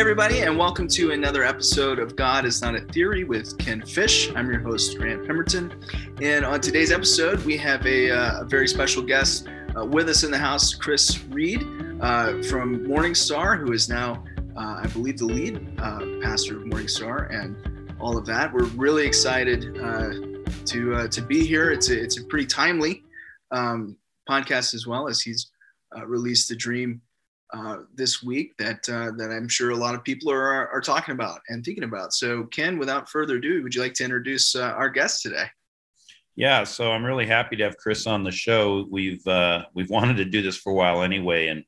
Everybody, and welcome to another episode of God is Not a Theory with Ken Fish. I'm your host, Grant Pemberton. And on today's episode, we have a, uh, a very special guest uh, with us in the house, Chris Reed uh, from Morning Star, who is now, uh, I believe, the lead uh, pastor of Morning Star and all of that. We're really excited uh, to, to be here. It's a, it's a pretty timely um, podcast as well, as he's released the dream uh, this week that uh, that I'm sure a lot of people are are talking about and thinking about. So, Ken, without further ado, would you like to introduce uh, our guest today? Yeah, so I'm really happy to have Chris on the show. We've uh, we've wanted to do this for a while anyway, and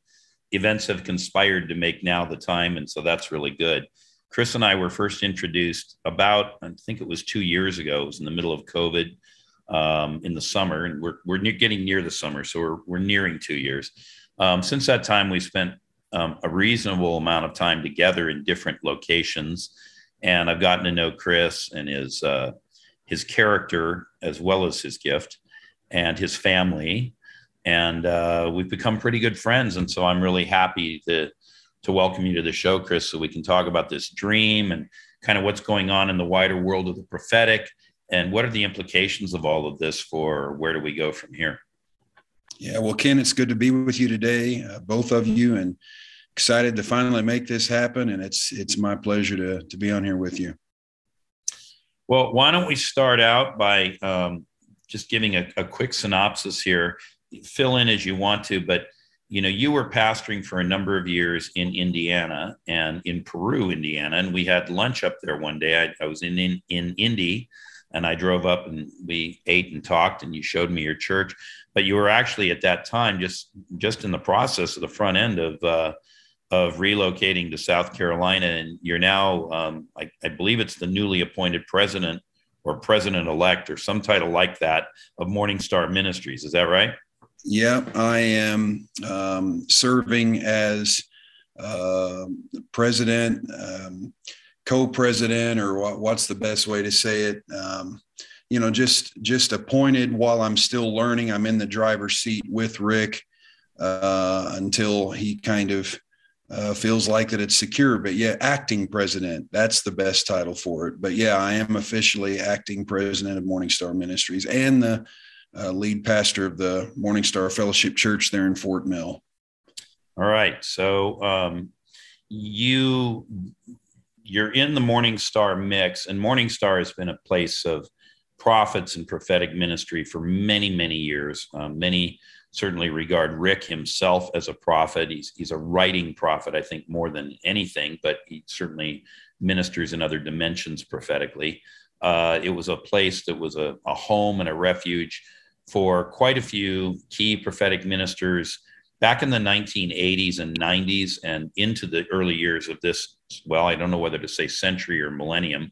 events have conspired to make now the time, and so that's really good. Chris and I were first introduced about I think it was two years ago. It was in the middle of COVID um, in the summer, and we're we're getting near the summer, so we're we're nearing two years. Um, since that time, we spent um, a reasonable amount of time together in different locations, and I've gotten to know Chris and his uh, his character as well as his gift and his family, and uh, we've become pretty good friends. And so I'm really happy to to welcome you to the show, Chris, so we can talk about this dream and kind of what's going on in the wider world of the prophetic and what are the implications of all of this for where do we go from here. Yeah, well, Ken, it's good to be with you today, uh, both of you, and excited to finally make this happen. And it's it's my pleasure to to be on here with you. Well, why don't we start out by um, just giving a, a quick synopsis here? Fill in as you want to, but you know, you were pastoring for a number of years in Indiana and in Peru, Indiana, and we had lunch up there one day. I, I was in, in in Indy, and I drove up and we ate and talked, and you showed me your church but you were actually at that time just just in the process of the front end of uh, of relocating to South Carolina, and you're now, um, I, I, believe it's the newly appointed president or president elect or some title like that of Morning Star Ministries. Is that right? Yeah, I am um, serving as uh, president, um, co-president, or what, what's the best way to say it? Um, you know, just just appointed while I'm still learning. I'm in the driver's seat with Rick uh, until he kind of uh, feels like that it's secure. But yeah, acting president, that's the best title for it. But yeah, I am officially acting president of Morning Star Ministries and the uh, lead pastor of the Morning Star Fellowship Church there in Fort Mill. All right. So um, you you're in the Morning Star mix, and Morning Star has been a place of prophets and prophetic ministry for many, many years. Um, many certainly regard Rick himself as a prophet. He's, he's a writing prophet, I think, more than anything, but he certainly ministers in other dimensions prophetically. Uh, it was a place that was a, a home and a refuge for quite a few key prophetic ministers back in the 1980s and 90s and into the early years of this, well, I don't know whether to say century or millennium.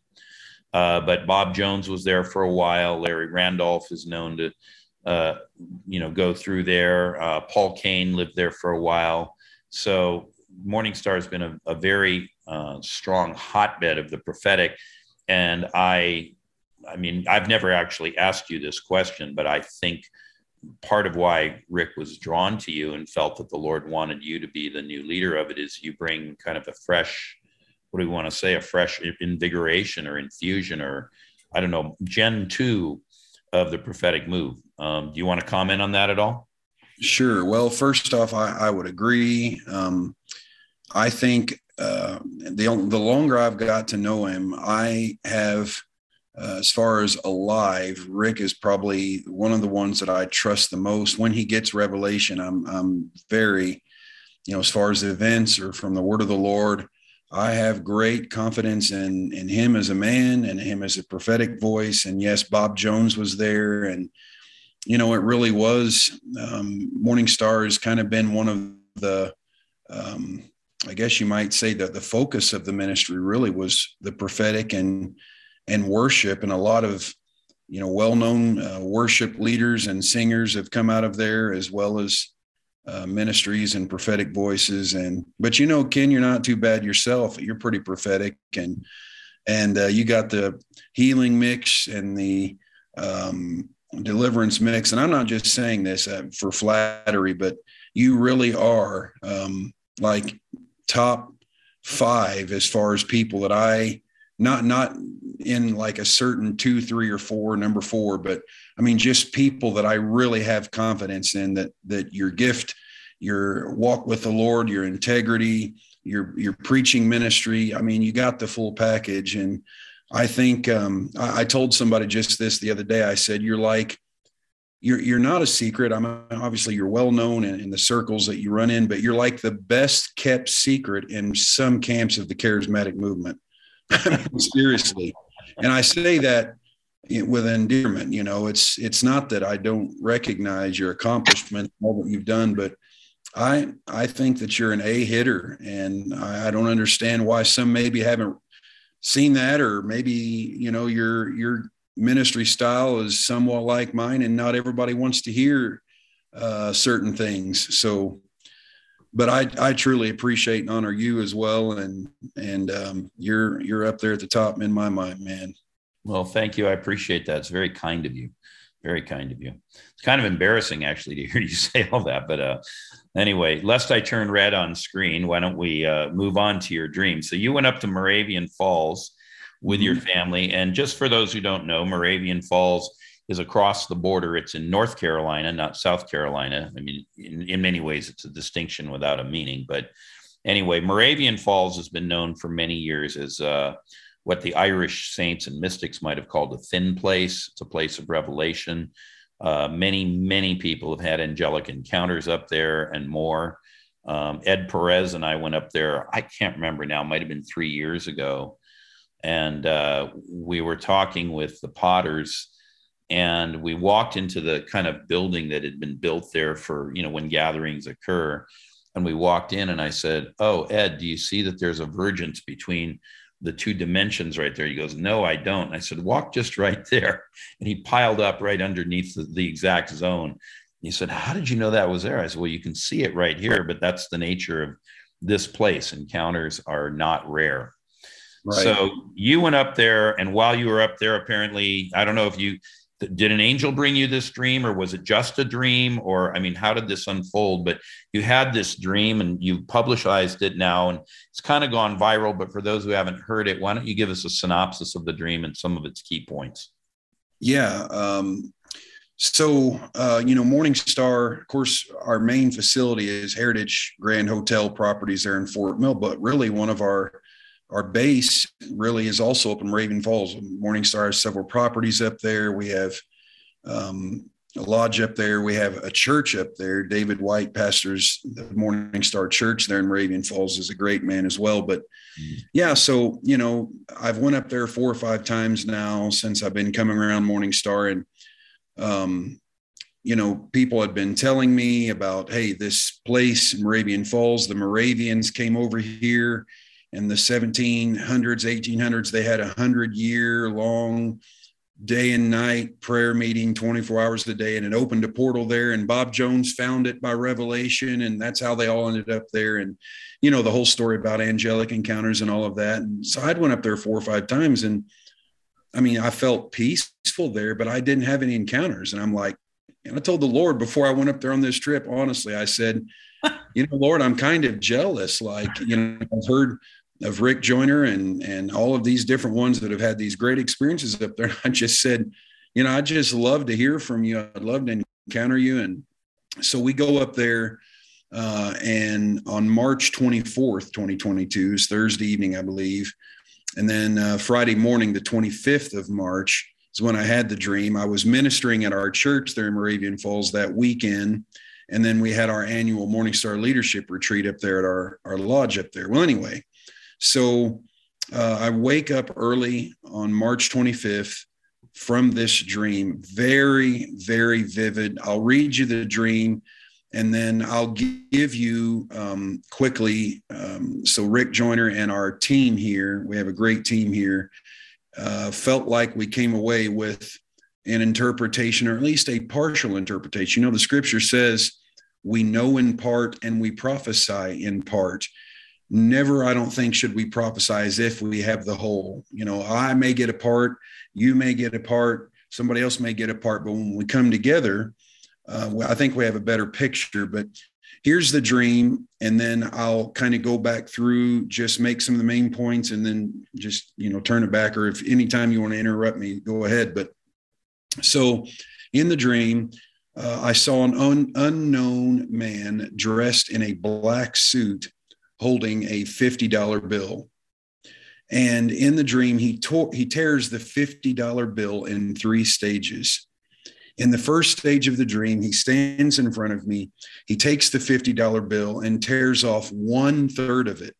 Uh, but Bob Jones was there for a while. Larry Randolph is known to, uh, you know, go through there. Uh, Paul Cain lived there for a while. So Morning Star has been a, a very uh, strong hotbed of the prophetic. And I, I mean, I've never actually asked you this question, but I think part of why Rick was drawn to you and felt that the Lord wanted you to be the new leader of it is you bring kind of a fresh what do we want to say a fresh invigoration or infusion or i don't know gen 2 of the prophetic move. Um, do you want to comment on that at all? Sure. Well first off i, I would agree. Um, i think uh, the, the longer i've got to know him i have uh, as far as alive, Rick is probably one of the ones that I trust the most. When he gets revelation, I'm I'm very, you know, as far as the events or from the word of the Lord, I have great confidence in in him as a man and him as a prophetic voice. And yes, Bob Jones was there, and you know it really was. Um, Morning Star has kind of been one of the, um, I guess you might say that the focus of the ministry really was the prophetic and and worship, and a lot of you know well-known uh, worship leaders and singers have come out of there as well as uh, ministries and prophetic voices. And but you know ken you're not too bad yourself. You're pretty prophetic. And and uh, you got the healing mix and the um, deliverance mix. And i'm not just saying this uh, for flattery but you really are um, like top five as far as people that I not not in like a certain two, three, or four, number four, but I mean just people that I really have confidence in that that your gift, your walk with the Lord, your integrity, your your preaching ministry. I mean, you got the full package. And I think um, I, I told somebody just this the other day. I said, "You're like." You're, you're not a secret. I'm obviously you're well known in, in the circles that you run in, but you're like the best kept secret in some camps of the charismatic movement. seriously, and I say that with endearment. You know, it's it's not that I don't recognize your accomplishment, all that you've done, but I I think that you're an A hitter, and I, I don't understand why some maybe haven't seen that, or maybe you know your your ministry style is somewhat like mine, and not everybody wants to hear uh, certain things. So, but I I truly appreciate and honor you as well, and and um, you're you're up there at the top in my mind, man. Well, thank you. I appreciate that. It's very kind of you. Very kind of you. It's kind of embarrassing actually to hear you say all that, but uh, anyway, lest I turn red on screen, why don't we uh, move on to your dream? So you went up to Moravian Falls with mm-hmm. your family, and just for those who don't know, Moravian Falls is across the border. It's in North Carolina, not South Carolina. I mean, in, in many ways, it's a distinction without a meaning. But anyway, Moravian Falls has been known for many years as uh, what the Irish saints and mystics might have called a thin place. It's a place of revelation. Uh, many, many people have had angelic encounters up there and more. Um, Ed Perez and I went up there, I can't remember now, might have been three years ago. And uh, we were talking with the Potters, and we walked into the kind of building that had been built there for, you know, when gatherings occur. And we walked in, and I said, Oh, Ed, do you see that there's a vergence between the two dimensions right there. He goes, No, I don't. I said, Walk just right there. And he piled up right underneath the, the exact zone. He said, How did you know that was there? I said, Well, you can see it right here, but that's the nature of this place. Encounters are not rare. Right. So you went up there, and while you were up there, apparently, I don't know if you did an angel bring you this dream or was it just a dream? Or i mean how did this unfold? But you had this dream and you publicized it now and it's kind of gone viral but for those who haven't heard it why don't you give us a synopsis of the dream and some of its key points? Yeah um, so uh, you know morning star of course our main facility is heritage grand hotel properties there in fort mill but really one of our our base really is also up in Moravian Falls. Morningstar has several properties up there. We have um, a lodge up there. We have a church up there. David White pastors the Morningstar Church there in Moravian Falls is a great man as well. But yeah, so you know, I've went up there four or five times now since I've been coming around Morningstar, and um, you know, people had been telling me about, hey, this place in Moravian Falls, the Moravians came over here in the 1700s 1800s they had a hundred year long day and night prayer meeting 24 hours a day and it opened a portal there and bob jones found it by revelation and that's how they all ended up there and you know the whole story about angelic encounters and all of that and so i went up there four or five times and i mean i felt peaceful there but i didn't have any encounters and i'm like and i told the lord before i went up there on this trip honestly i said you know lord i'm kind of jealous like you know i've heard of Rick Joyner and and all of these different ones that have had these great experiences up there. I just said, you know, I just love to hear from you. I'd love to encounter you. And so we go up there uh, and on March 24th, 2022 is Thursday evening, I believe. And then uh, Friday morning, the 25th of March, is when I had the dream. I was ministering at our church there in Moravian Falls that weekend. And then we had our annual Morningstar Leadership Retreat up there at our, our lodge up there. Well, anyway, so uh, I wake up early on March 25th from this dream, very, very vivid. I'll read you the dream and then I'll give you um, quickly. Um, so, Rick Joyner and our team here, we have a great team here, uh, felt like we came away with an interpretation, or at least a partial interpretation. You know, the scripture says, we know in part and we prophesy in part never i don't think should we prophesy as if we have the whole you know i may get a part you may get a part somebody else may get a part. But when we come together uh, i think we have a better picture. But here's the dream and then i'll kind of go back through just make some of the main points and then just you know turn it back or if anytime you want to interrupt me go ahead. But so in the dream uh, i saw an un- unknown man dressed in a black suit holding a $50 bill and in the dream he tore he tears the $50 bill in three stages in the first stage of the dream, he stands in front of me. He takes the $50 bill and tears off one third of it.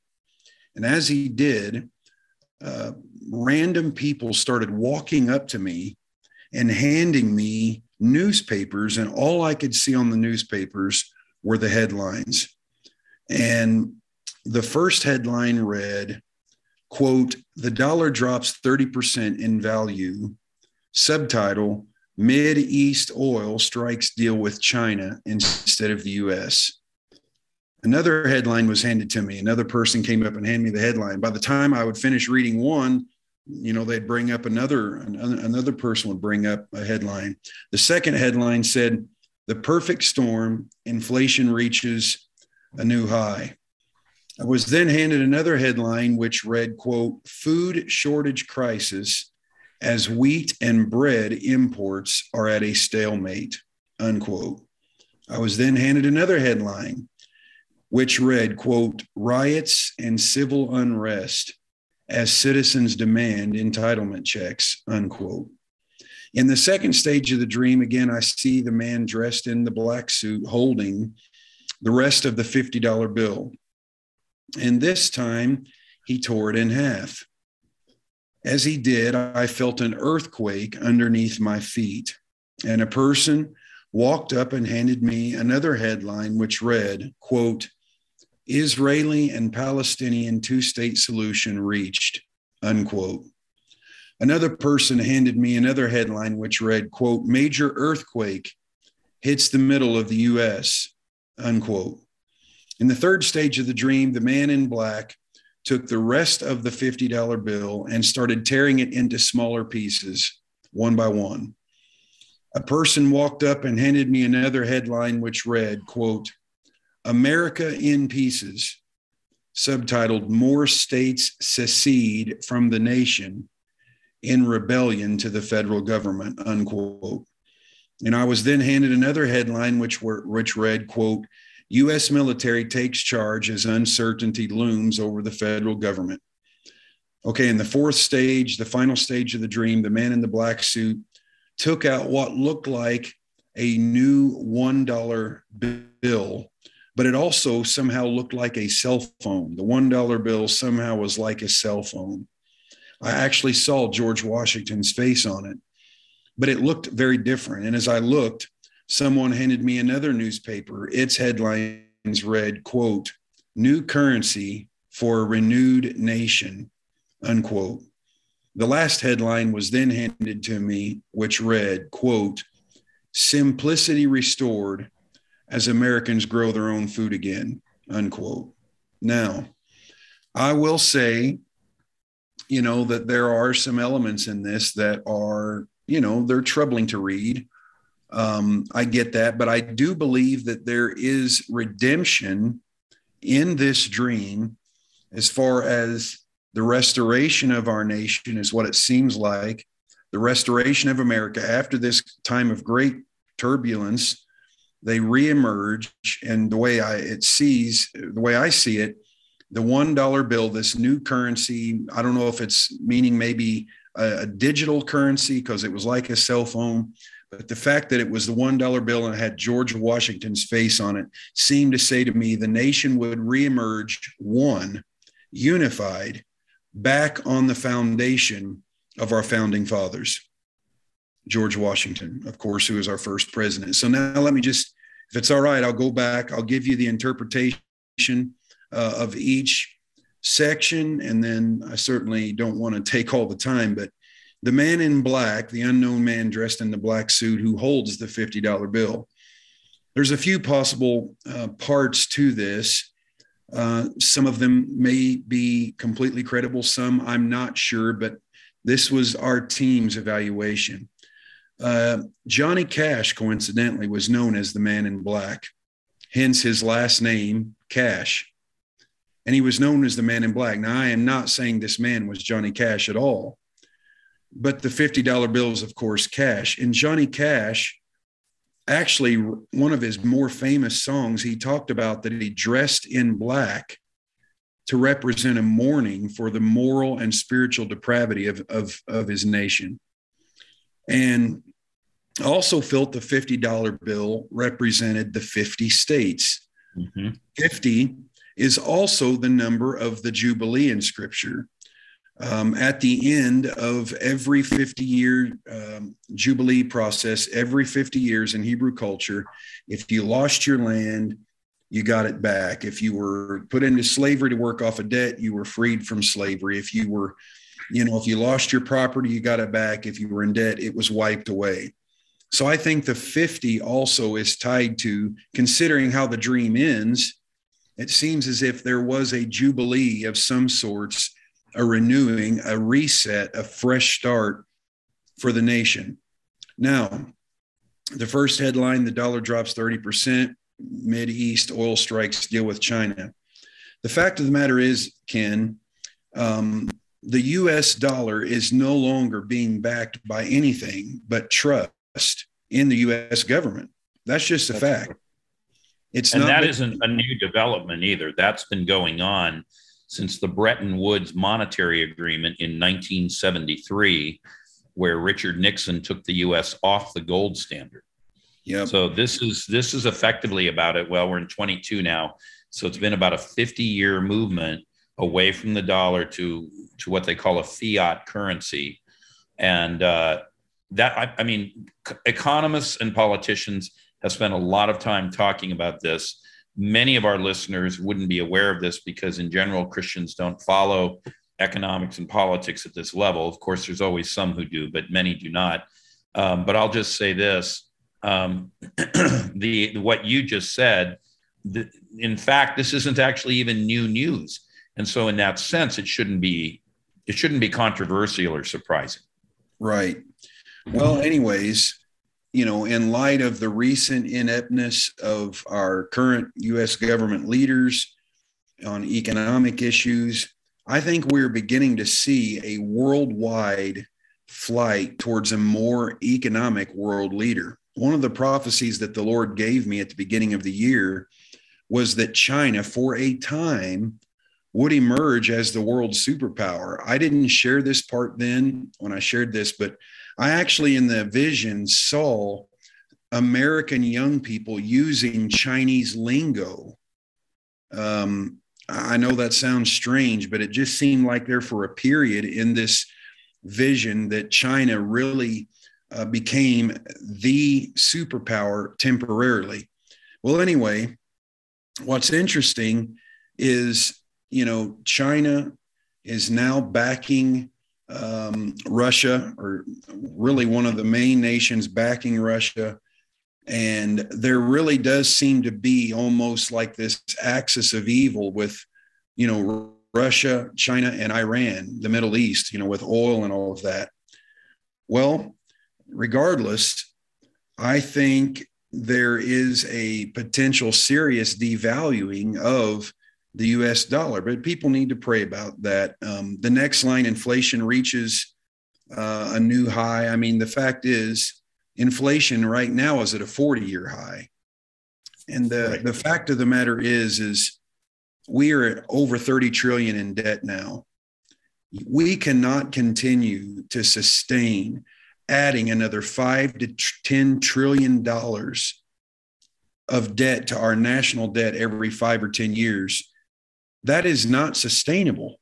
And as he did, uh, random people started walking up to me and handing me newspapers. And all I could see on the newspapers were the headlines. And the first headline read, quote, the dollar drops 30% in value. Subtitle, Mid East oil strikes deal with China instead of the US. Another headline was handed to me. Another person came up and handed me the headline. By the time I would finish reading one, you know, they'd bring up another, another person would bring up a headline. The second headline said, The perfect storm, inflation reaches a new high. I was then handed another headline which read, quote, food shortage crisis as wheat and bread imports are at a stalemate, unquote. I was then handed another headline, which read, quote, riots and civil unrest as citizens demand entitlement checks, unquote. In the second stage of the dream, again, I see the man dressed in the black suit holding the rest of the $50 bill. And this time he tore it in half. As he did, I felt an earthquake underneath my feet, and a person walked up and handed me another headline which read, quote, Israeli and Palestinian two-state solution reached, unquote. Another person handed me another headline which read, quote, major earthquake hits the middle of the US, unquote. In the third stage of the dream, the man in black took the rest of the $50 bill and started tearing it into smaller pieces, one by one. A person walked up and handed me another headline which read, quote, America in pieces, subtitled More States Secede from the Nation in Rebellion to the Federal Government, unquote. And I was then handed another headline which, were, which read, quote, U.S. military takes charge as uncertainty looms over the federal government. Okay, in the fourth stage, the final stage of the dream, the man in the black suit took out what looked like a new $1 bill, but it also somehow looked like a cell phone. The $1 bill somehow was like a cell phone. I actually saw George Washington's face on it, but it looked very different. And as I looked, someone handed me another newspaper. Its headlines read, quote, new currency for a renewed nation, unquote. The last headline was then handed to me, which read, quote, simplicity restored as Americans grow their own food again, unquote. Now, I will say, you know, that there are some elements in this that are, you know, they're troubling to read. Um, I get that, but I do believe that there is redemption in this dream as far as the restoration of our nation is what it seems like. The restoration of america after this time of great turbulence they reemerge and the way i it sees the way i see it the one dollar bill this new currency i don't know if it's meaning maybe a, a digital currency because it was like a cell phone but the fact that it was the $1 bill and had George Washington's face on it seemed to say to me the nation would reemerge one, unified, back on the foundation of our founding fathers. George Washington, of course, who was our first president. So now let me just, if it's all right, I'll go back. I'll give you the interpretation uh, of each section. And then I certainly don't want to take all the time, but the man in black, the unknown man dressed in the black suit who holds the $50 bill. There's a few possible uh, parts to this. Uh, some of them may be completely credible, some I'm not sure, but this was our team's evaluation. Uh, Johnny Cash, coincidentally, was known as the man in black. hence his last name, Cash. And he was known as the man in black. Now, I am not saying this man was Johnny Cash at all, but the $50 bills, of course, cash. And Johnny Cash, actually, one of his more famous songs, he talked about that he dressed in black to represent a mourning for the moral and spiritual depravity of, of, of his nation. And also felt the $50 bill represented the 50 states. Mm-hmm. 50 is also the number of the Jubilee in Scripture. Um, at the end of every 50 year um, Jubilee process, every 50 years in Hebrew culture, if you lost your land, you got it back. If you were put into slavery to work off a debt, you were freed from slavery. If you were, you know, if you lost your property, you got it back. If you were in debt, it was wiped away. So I think the 50 also is tied to considering how the dream ends. It seems as if there was a jubilee of some sorts, a renewing, a reset, a fresh start for the nation. Now, the first headline the dollar drops 30%, Mid East oil strikes deal with China. The fact of the matter is, Ken, um, the US dollar is no longer being backed by anything but trust in the U.S. government. That's just a fact. It's and not not a new development either. That's been going on since the Bretton Woods Monetary Agreement in 1973, where Richard Nixon took the U.S. off the gold standard. Yeah. So this is this is effectively about it. Well, we're in 22 now, so it's been about a 50 year movement away from the dollar to to what they call a fiat currency, and uh, that I, I mean, economists and politicians have spent a lot of time talking about this. Many of our listeners wouldn't be aware of this because, in general, Christians don't follow economics and politics at this level. Of course, there's always some who do, but many do not. Um, but I'll just say this: um, the what you just said. The, in fact, this isn't actually even new news, and so in that sense, it shouldn't be it shouldn't be controversial or surprising. Right. Well, anyways, you know, in light of the recent ineptness of our current U.S. government leaders on economic issues, I think we're beginning to see a worldwide flight towards a more economic world leader. One of the prophecies that the Lord gave me at the beginning of the year was that China, for a time, would emerge as the world superpower. I didn't share this part then when I shared this, but I actually, in the vision, saw American young people using Chinese lingo. Um, I know that sounds strange, but it just seemed like there for a period in this vision that China really uh, became the superpower temporarily. Well, anyway, what's interesting is, you know, China is now backing um, Russia, or really one of the main nations backing Russia. And there really does seem to be almost like this axis of evil with, you know, Russia, China, and Iran, the Middle East, you know, with oil and all of that. Well, regardless, I think there is a potential serious devaluing of the US dollar. But people need to pray about that. Um, the next line inflation reaches uh, a new high. I mean, the fact is, inflation right now is at a 40 year high. And the, right. the fact of the matter is, is we are at over 30 trillion in debt now. We cannot continue to sustain adding another five to 10 trillion dollars of debt to our national debt every five or 10 years that is not sustainable.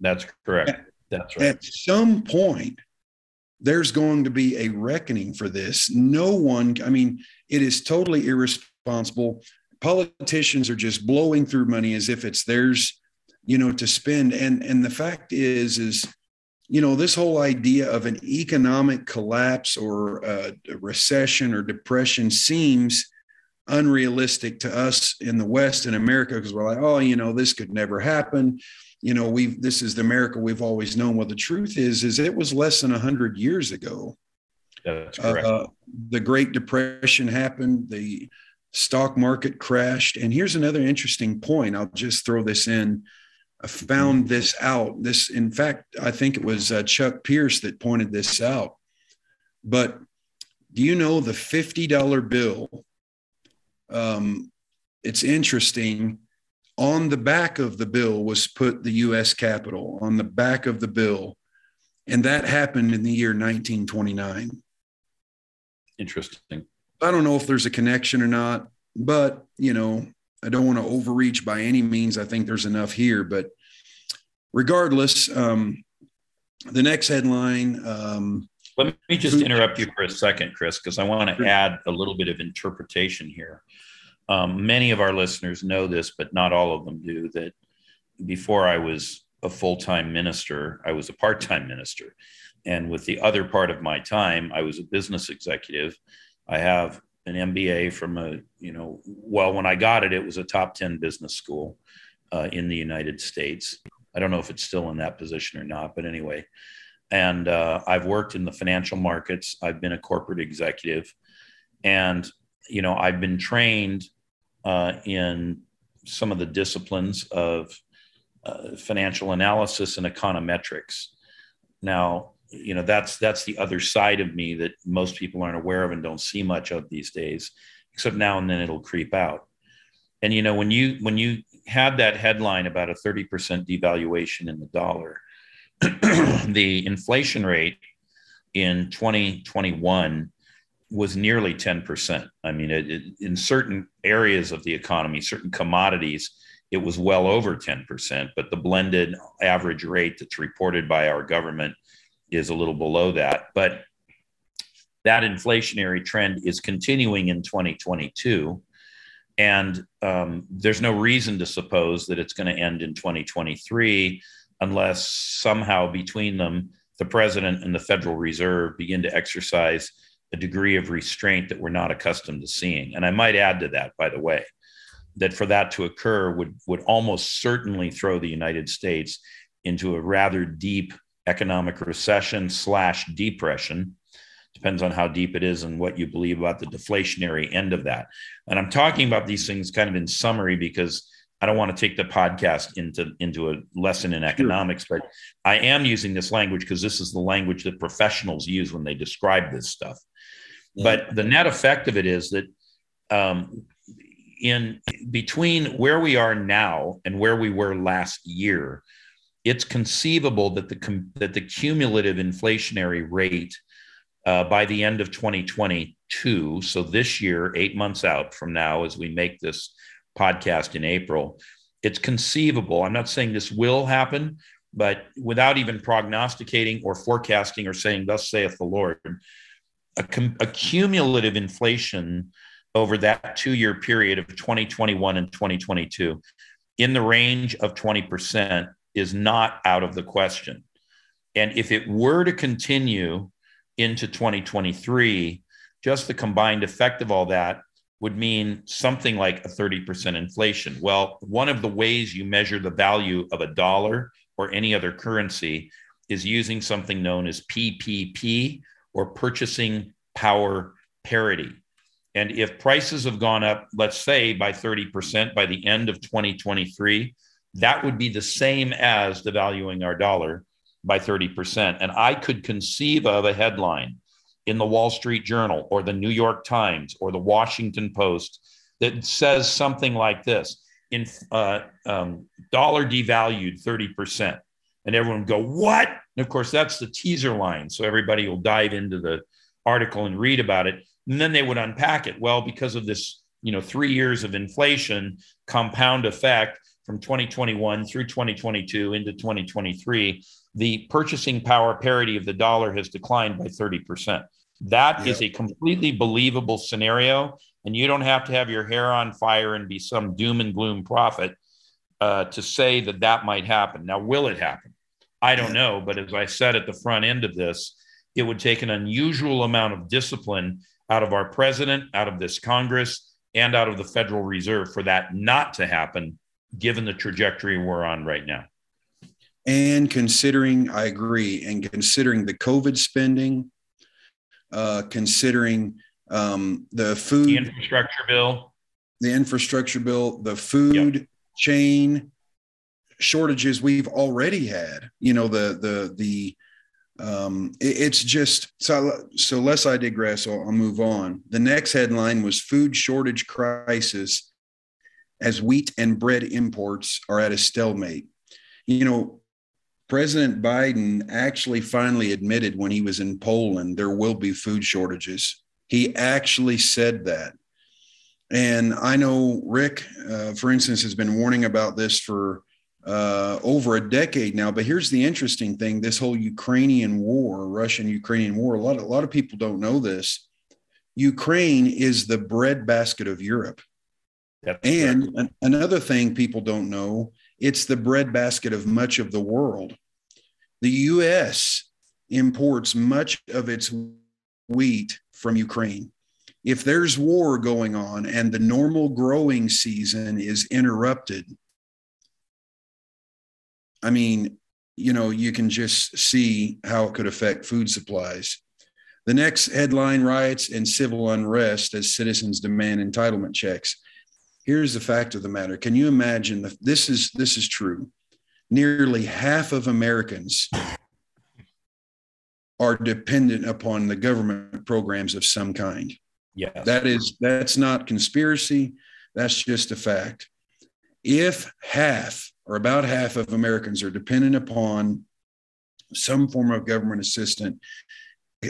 That's correct. At, That's right. At some point, there's going to be a reckoning for this. No one, I mean, it is totally irresponsible. Politicians are just blowing through money as if it's theirs, you know, to spend. And and the fact is, is you know, this whole idea of an economic collapse or a recession or depression seems unrealistic to us in the West in America because we're like, oh, you know, this could never happen. You know, we've this is the America we've always known. Well, the truth is, is it was less than hundred years ago. That's correct. Uh, the Great Depression happened. The stock market crashed. And here's another interesting point. I'll just throw this in. I found this out. This, in fact, I think it was uh, Chuck Pierce that pointed this out. But do you know the $50 bill? Um, it's interesting. On the back of the bill was put the U.S. Capitol, on the back of the bill. And that happened in the year 1929. Interesting. I don't know if there's a connection or not, but, you know, I don't want to overreach by any means. I think there's enough here, but regardless, um, the next headline. Um, Let me just interrupt you for a second, Chris, because I want to add a little bit of interpretation here. Um, many of our listeners know this, but not all of them do. That before I was a full time minister, I was a part time minister. And with the other part of my time, I was a business executive. I have an MBA from a, you know, well, when I got it, it was a top 10 business school uh, in the United States. I don't know if it's still in that position or not, but anyway. And uh, I've worked in the financial markets, I've been a corporate executive, and, you know, I've been trained uh, in some of the disciplines of uh, financial analysis and econometrics. Now, you know that's that's the other side of me that most people aren't aware of and don't see much of these days except now and then it'll creep out. And you know when you when you had that headline about a 30% devaluation in the dollar the inflation rate in 2021 was nearly 10% i mean it, it, in certain areas of the economy certain commodities it was well over 10% but the blended average rate that's reported by our government is a little below that. But that inflationary trend is continuing in 2022. And um, there's no reason to suppose that it's going to end in 2023 unless somehow between them, the president and the Federal Reserve begin to exercise a degree of restraint that we're not accustomed to seeing. And I might add to that, by the way, that for that to occur would, would almost certainly throw the United States into a rather deep economic recession slash depression depends on how deep it is and what you believe about the deflationary end of that and i'm talking about these things kind of in summary because i don't want to take the podcast into into a lesson in economics but i am using this language because this is the language that professionals use when they describe this stuff yeah. but the net effect of it is that um, in between where we are now and where we were last year it's conceivable that the that the cumulative inflationary rate uh, by the end of 2022, so this year, eight months out from now, as we make this podcast in April, it's conceivable. I'm not saying this will happen, but without even prognosticating or forecasting or saying, "Thus saith the Lord," a, com- a cumulative inflation over that two-year period of 2021 and 2022 in the range of 20 percent is not out of the question. And if it were to continue into 2023, just the combined effect of all that would mean something like a 30% inflation. Well, one of the ways you measure the value of a dollar or any other currency is using something known as PPP or purchasing power parity. And if prices have gone up, let's say by 30% by the end of 2023, that would be the same as devaluing our dollar by 30%. And I could conceive of a headline in the Wall Street Journal or the New York Times or the Washington Post that says something like this in uh, um, dollar devalued 30%. And everyone go, what? And of course, that's the teaser line. So everybody will dive into the article and read about it. And then they would unpack it. Well, because of this, you know, three years of inflation compound effect, from 2021 through 2022 into 2023, the purchasing power parity of the dollar has declined by 30%. That is a completely believable scenario. And you don't have to have your hair on fire and be some doom and gloom prophet uh, to say that that might happen. Now, will it happen? I don't know. But as I said at the front end of this, it would take an unusual amount of discipline out of our president, out of this Congress, and out of the Federal Reserve for that not to happen given the trajectory we're on right now. And considering, I agree, and considering the COVID spending, uh, considering um, the food the infrastructure bill, the infrastructure bill, the food yep. chain shortages we've already had. You know, the the the um, it, it's just so so less I digress. I'll, I'll move on. The next headline was food shortage crisis as wheat and bread imports are at a stalemate. You know, President Biden actually finally admitted when he was in Poland there will be food shortages. He actually said that. And I know Rick, uh, for instance, has been warning about this for uh, over a decade now. But here's the interesting thing: this whole Ukrainian war, Russian-Ukrainian war. A lot, of, a lot of people don't know this. Ukraine is the breadbasket of Europe. And an, another thing people don't know: it's the breadbasket of much of the world. The U.S. imports much of its wheat from Ukraine if there's war going on and the normal growing season is interrupted, I mean, you know, you can just see how it could affect food supplies. The next headline riots and civil unrest as citizens demand entitlement checks. Here's the fact of the matter. Can you imagine that this is this is true? Nearly half of Americans are dependent upon the government programs of some kind. Yeah. That is that's not conspiracy. That's just a fact. If half or about half of Americans are dependent upon some form of government assistant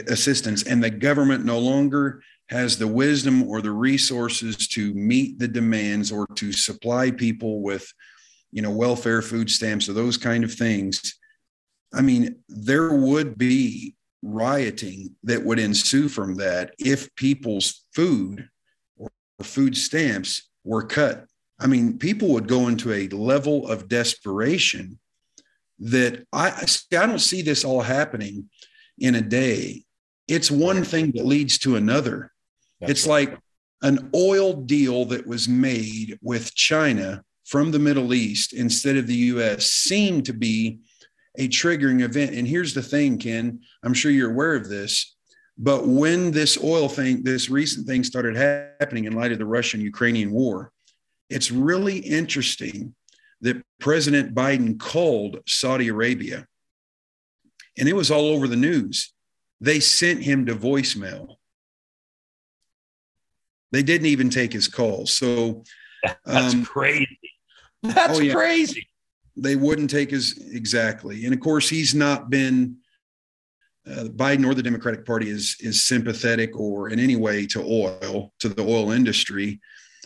assistance and the government no longer has the wisdom or the resources to meet the demands or to supply people with you know welfare food stamps or those kind of things i mean there would be rioting that would ensue from that if people's food or food stamps were cut. I mean, people would go into a level of desperation that I, I don't see this all happening in a day. It's one thing that leads to another. That's it's right. like an oil deal that was made with China from the Middle East instead of the US seemed to be a triggering event. And here's the thing, Ken, I'm sure you're aware of this, but when this oil thing, this recent thing started happening in light of the Russian Ukrainian war, it's really interesting that President Biden called Saudi Arabia and it was all over the news. They sent him to voicemail. They didn't even take his calls. So that's um, crazy. That's oh, yeah. crazy they wouldn't take his exactly. And of course, he's not been uh, Biden or the Democratic Party is is sympathetic or in any way to oil to the oil industry.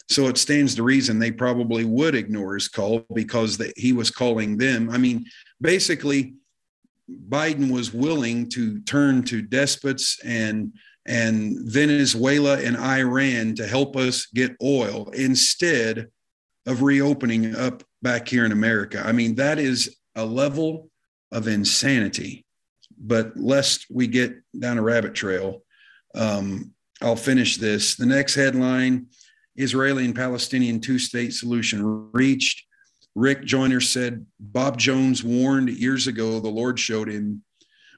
So it stands to reason they probably would ignore his call because they, he was calling them. I mean, basically, Biden was willing to turn to despots and and Venezuela and Iran to help us get oil instead of reopening up back here in America. I mean, that is a level of insanity. But lest we get down a rabbit trail, um, I'll finish this. The next headline Israeli and Palestinian two state solution reached. Rick Joyner said Bob Jones warned years ago, the Lord showed him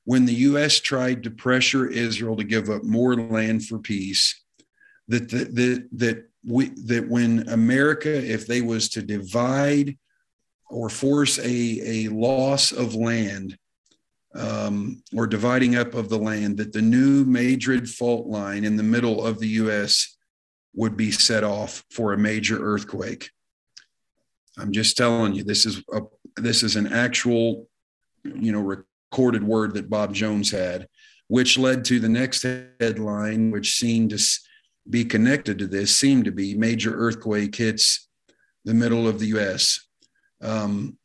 when the U.S. tried to pressure Israel to give up more land for peace, that, that, that, that we that when America, if they was to divide or force a, a loss of land um, or dividing up of the land, that the new Madrid fault line in the middle of the U.S. would be set off for a major earthquake. I'm just telling you, this is a, this is an actual, you know, recorded word that Bob Jones had, which led to the next headline, which seemed to be connected to this seemed to be major earthquake hits the middle of the U.S. Um,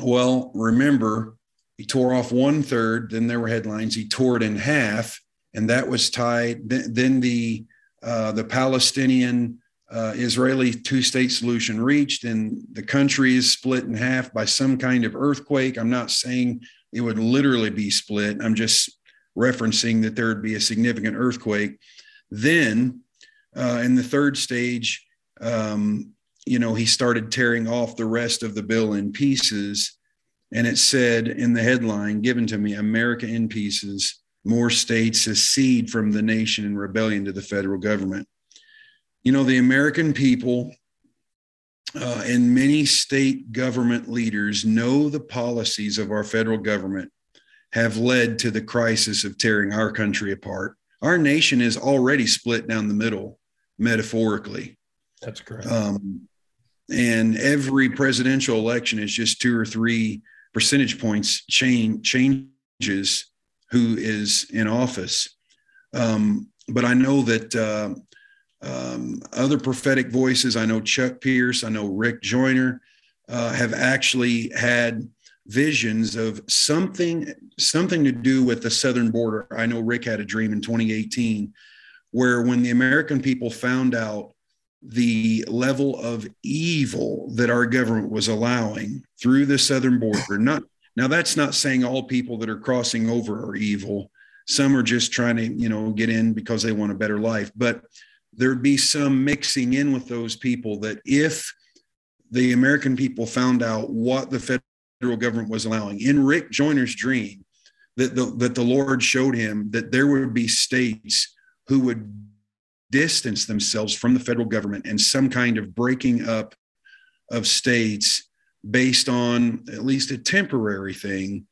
well, remember, he tore off one third. Then there were headlines. He tore it in half, and that was tied. Then, then the uh, the Palestinian uh, Israeli two state solution reached, and the country is split in half by some kind of earthquake. I'm not saying it would literally be split. I'm just referencing that there would be a significant earthquake. Then, uh, in the third stage, um, you know, he started tearing off the rest of the bill in pieces. And it said in the headline given to me America in pieces, more states secede from the nation in rebellion to the federal government. You know, the American people uh, and many state government leaders know the policies of our federal government have led to the crisis of tearing our country apart. Our nation is already split down the middle, metaphorically. That's correct. Um, and every presidential election is just two or three percentage points change changes who is in office. Um, but I know that uh, um, other prophetic voices, I know Chuck Pierce, I know Rick Joyner, uh, have actually had visions of something something to do with the southern border. I know Rick had a dream in 2018 where when the American people found out the level of evil that our government was allowing through the southern border. Not now that's not saying all people that are crossing over are evil. Some are just trying to, you know, get in because they want a better life. But there'd be some mixing in with those people that if the American people found out what the federal government was allowing in Rick Joyner's dream, that the, that the Lord showed him that there would be states who would distance themselves from the federal government and some kind of breaking up of states based on at least a temporary thing,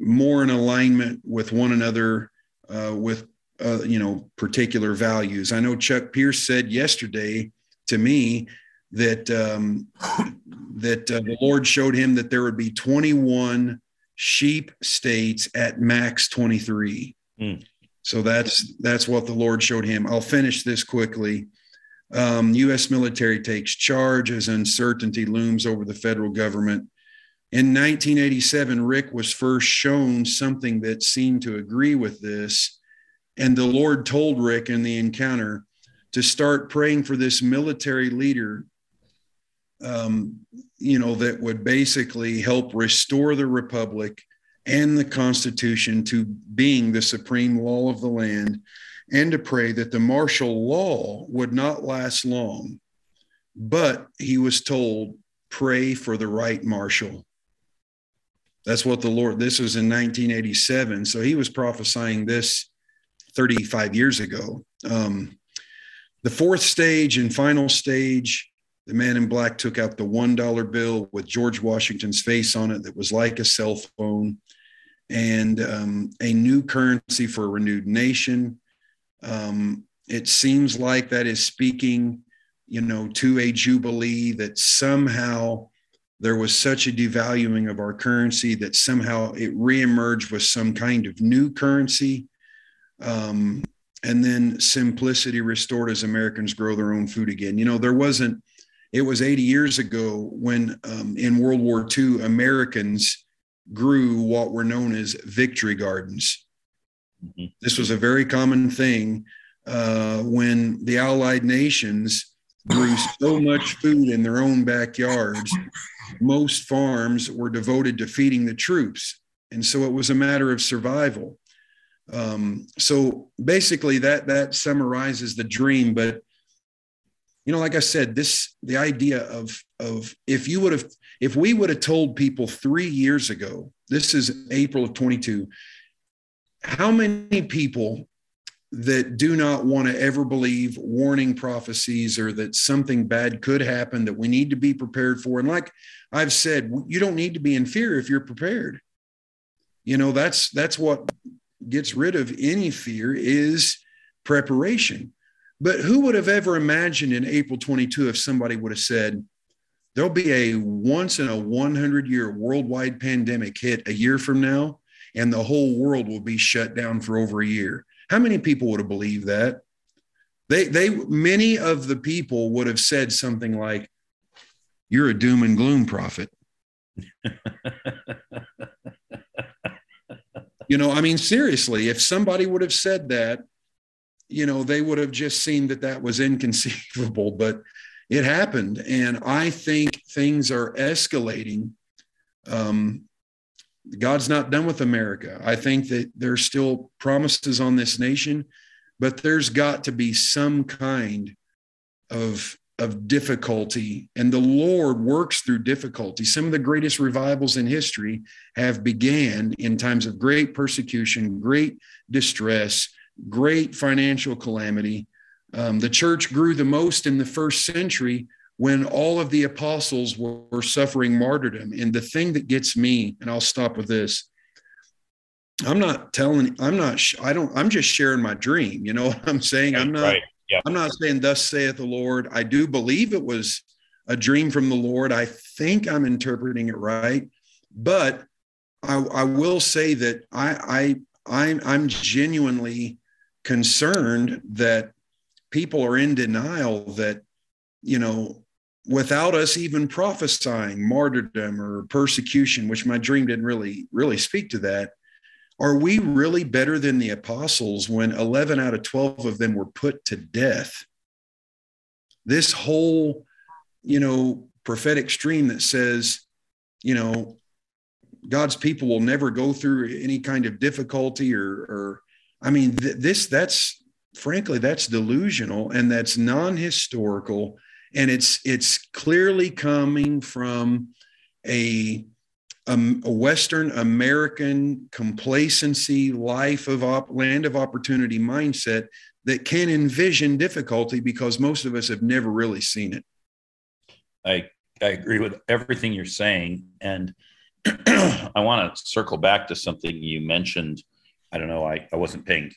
more in alignment with one another, uh, with uh, you know particular values. I know Chuck Pierce said yesterday to me that um, that uh, the Lord showed him that there would be 21 sheep states at max 23. Mm. So that's that's what the Lord showed him. I'll finish this quickly. Um, U.S. military takes charge as uncertainty looms over the federal government. In 1987, Rick was first shown something that seemed to agree with this. And the Lord told Rick in the encounter to start praying for this military leader, um, you know, that would basically help restore the republic and the Constitution to being the supreme law of the land, and to pray that the martial law would not last long. But he was told, pray for the right marshal. That's what the Lord, this was in 1987. So he was prophesying this 35 years ago. Um, the fourth stage and final stage, the man in black took out the $1 bill with George Washington's face on it that was like a cell phone and um, a new currency for a renewed nation. Um, it seems like that is speaking, you know, to a jubilee that somehow there was such a devaluing of our currency that somehow it reemerged with some kind of new currency. Um, and then simplicity restored as Americans grow their own food again. You know, there wasn't, it was 80 years ago when um, in World War II, Americans grew what were known as victory gardens. Mm-hmm. This was a very common thing uh, when the Allied nations grew so much food in their own backyards. Most farms were devoted to feeding the troops. And so it was a matter of survival. Um, so basically, that that summarizes the dream. But you know, like I said, this the idea of of if you would have if we would have told people three years ago, this is April of 22, how many people that do not want to ever believe warning prophecies or that something bad could happen that we need to be prepared for? And like I've said, you don't need to be in fear if you're prepared. You know, that's that's what gets rid of any fear is preparation. But who would have ever imagined in April 22 if somebody would have said, there'll be a once in a 100 year worldwide pandemic hit a year from now, and the whole world will be shut down for over a year. How many people would have believed that? They, they, many of the people would have said something like, You're a doom and gloom prophet. you know, I mean, seriously, if somebody would have said that, you know, they would have just seen that that was inconceivable. But it happened. And I think things are escalating. Um, God's not done with America. I think that there's still promises on this nation, but there's got to be some kind of of difficulty and the lord works through difficulty some of the greatest revivals in history have began in times of great persecution great distress great financial calamity Um, the church grew the most in the first century when all of the apostles were, were suffering martyrdom. And the thing that gets me, and I'll stop with this. I'm not telling, I'm not, I don't, I'm just sharing my dream. You know what I'm saying? I'm not, right. Yeah. I'm not saying, Thus saith the Lord. I do believe it was a dream from the Lord. I think I'm interpreting it right. But I, I will say that I, I, I'm, I'm genuinely concerned that people are in denial that, you know, without us even prophesying martyrdom or persecution, which my dream didn't really, really speak to that. Are we really better than the apostles when 11 out of 12 of them were put to death? This whole, you know, prophetic stream that says, you know, God's people will never go through any kind of difficulty or, or I mean, th- this, that's frankly, that's delusional and that's non historical. And it's, it's clearly coming from a, a Western American complacency, life of op- land of opportunity mindset that can envision difficulty because most of us have never really seen it. I, I agree with everything you're saying. And I want to circle back to something you mentioned. I don't know, I, I wasn't paying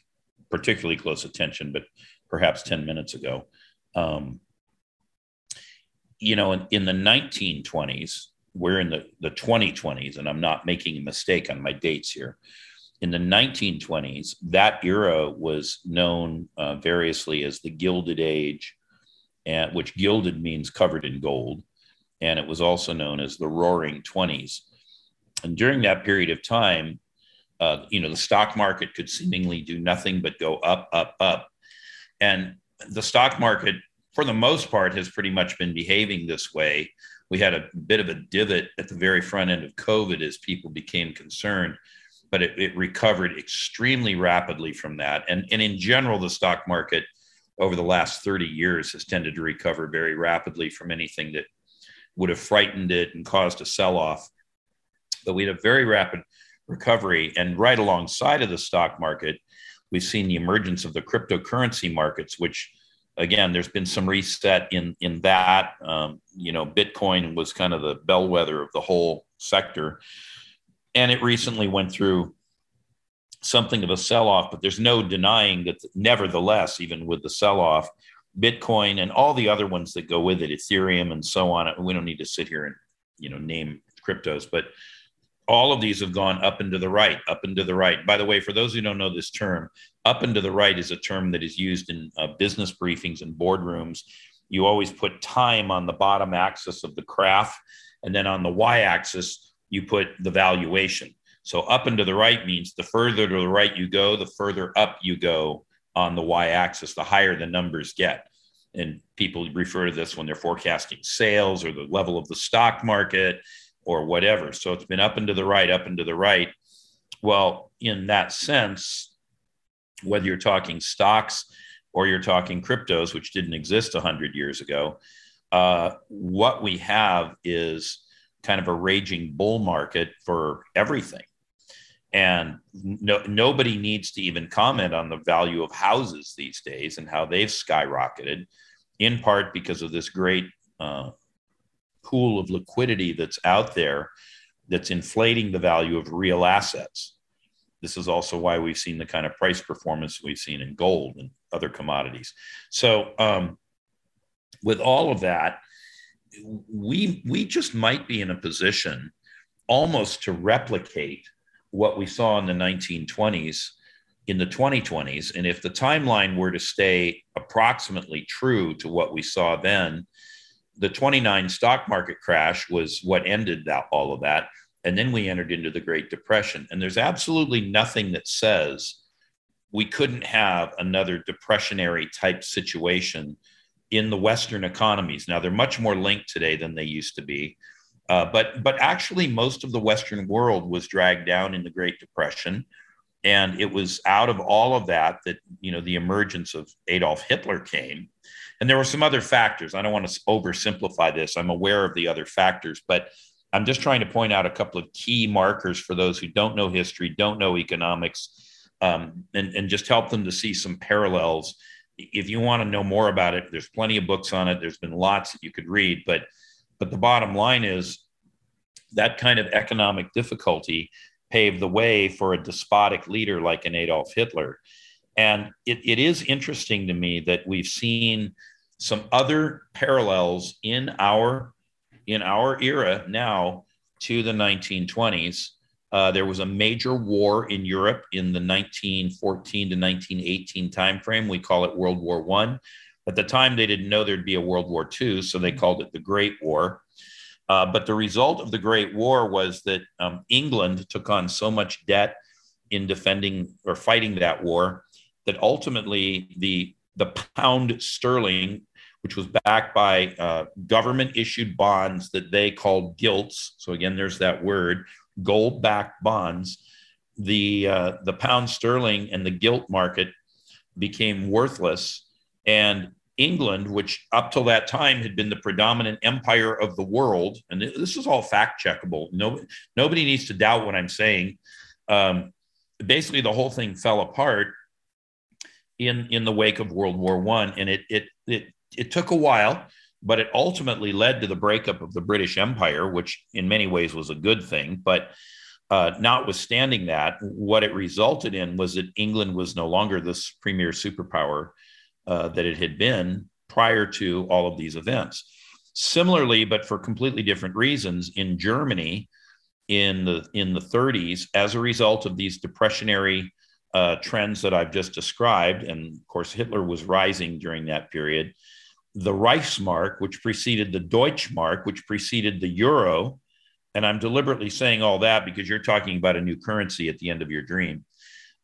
particularly close attention, but perhaps 10 minutes ago. Um, you know, in, in, the 1920s, we're in the, the 2020s, and I'm not making a mistake on my dates here. In the 1920s, that era was known uh, variously as the Gilded Age, and, which gilded means covered in gold. And it was also known as the Roaring 20s and during that period of time, uh, you know, the stock market could seemingly do nothing but go up, up, up. And the stock market, for the most part, has pretty much been behaving this way. We had a bit of a divot at the very front end of COVID as people became concerned, but it, it recovered extremely rapidly from that. And, and in general, the stock market over the last 30 years has tended to recover very rapidly from anything that would have frightened it and caused a sell off but we had a very rapid recovery. And right alongside of the stock market, we've seen the emergence of the cryptocurrency markets, which again, there's been some reset in in that. Um, you know, Bitcoin was kind of the bellwether of the whole sector, and it recently went through something of a sell-off. But there's no denying that, nevertheless, even with the sell-off, Bitcoin and all the other ones that go with it, Ethereum and so on. We don't need to sit here and you know name cryptos, but all of these have gone up and to the right, up and to the right. By the way, for those who don't know this term, up and to the right is a term that is used in uh, business briefings and boardrooms. You always put time on the bottom axis of the graph, and then on the y axis, you put the valuation. So up and to the right means the further to the right you go, the further up you go on the y axis, the higher the numbers get. And people refer to this when they're forecasting sales or the level of the stock market or whatever. So it's been up and to the right, up and to the right. Well, in that sense, whether you're talking stocks or you're talking cryptos, which didn't exist 100 years ago, uh, what we have is kind of a raging bull market for everything. And no, nobody needs to even comment on the value of houses these days and how they've skyrocketed, in part because of this great uh, pool of liquidity that's out there that's inflating the value of real assets. This is also why we've seen the kind of price performance we've seen in gold and other commodities. So, um, with all of that, we we just might be in a position almost to replicate what we saw in the 1920s in the 2020s. And if the timeline were to stay approximately true to what we saw then, the 29 stock market crash was what ended that, all of that. And then we entered into the Great Depression. And there's absolutely nothing that says we couldn't have another depressionary type situation in the Western economies. Now, they're much more linked today than they used to be. Uh, but, but actually, most of the Western world was dragged down in the Great Depression. And it was out of all of that that, you know, the emergence of Adolf Hitler came and there were some other factors. I don't want to oversimplify this. I'm aware of the other factors, but I'm just trying to point out a couple of key markers for those who don't know history, don't know economics, um, and, and just help them to see some parallels if you want to know more about it, there's plenty of books on it. There's been lots that you could read, but but the bottom line is that kind of economic difficulty paved the way for a despotic leader like an Adolf Hitler. And it, it is interesting to me that we've seen some other parallels in our in our era now to the 1920s. Uh, there was a major war in Europe in the 1914 to 1918 timeframe. We call it World War One. At the time, they didn't know there'd be a World War II, so they called it the Great War. Uh, but the result of the Great War was that um, England took on so much debt in defending or fighting that war that ultimately the the pound sterling, which was backed by uh, government issued bonds that they called gilts. So again, there's that word, gold backed bonds. The uh, the pound sterling and the gilt market became worthless, and England, which up till that time had been the predominant empire of the world, and this is all fact checkable. No, nobody needs to doubt what I'm saying. Um, basically, the whole thing fell apart in in the wake of World War One, and it it it it took a while, but it ultimately led to the breakup of the British Empire, which in many ways was a good thing. But uh, notwithstanding that, what it resulted in was that England was no longer this premier superpower uh, that it had been prior to all of these events. Similarly, but for completely different reasons, in Germany in the in the 30s, as a result of these depressionary uh, trends that I've just described, and of course Hitler was rising during that period. The Reichsmark, which preceded the Deutschmark, which preceded the euro, and I'm deliberately saying all that because you're talking about a new currency at the end of your dream.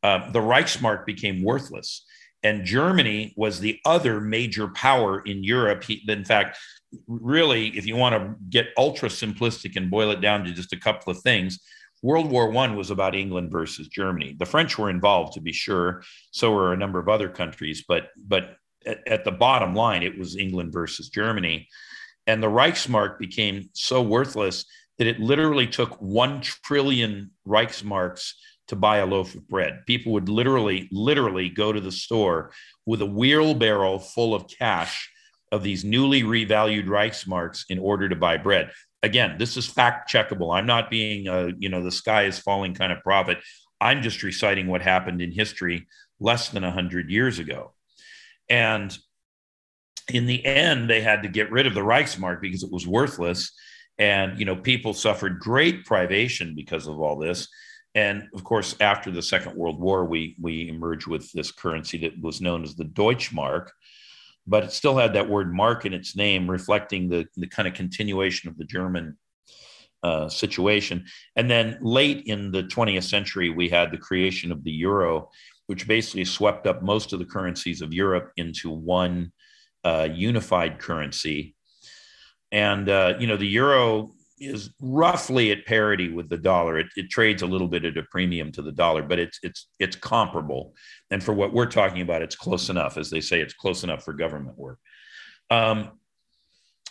Uh, the Reichsmark became worthless and Germany was the other major power in Europe. In fact, really, if you want to get ultra simplistic and boil it down to just a couple of things, World War One was about England versus Germany. The French were involved, to be sure. So were a number of other countries, but but at, at the bottom line, it was England versus Germany, and the Reichsmark became so worthless that it literally took one trillion Reichsmarks to buy a loaf of bread. People would literally, literally go to the store with a wheelbarrow full of cash of these newly revalued Reichsmarks in order to buy bread. Again, this is fact checkable. I'm not being a, you know, the sky is falling kind of prophet. I'm just reciting what happened in history less than 100 years ago. And in the end, they had to get rid of the Reichsmark because it was worthless. And, you know, people suffered great privation because of all this. And of course, after the Second World War, we we emerged with this currency that was known as the Deutschmark, but it still had that word "mark" in its name, reflecting the the kind of continuation of the German uh, situation. And then late in the 20th century, we had the creation of the euro, which basically swept up most of the currencies of Europe into one uh, unified currency. And uh, you know, the euro is roughly at parity with the dollar. It, it, trades a little bit at a premium to the dollar, but it's it's it's comparable. And for what we're talking about, it's close enough, as they say, it's close enough for government work. Um,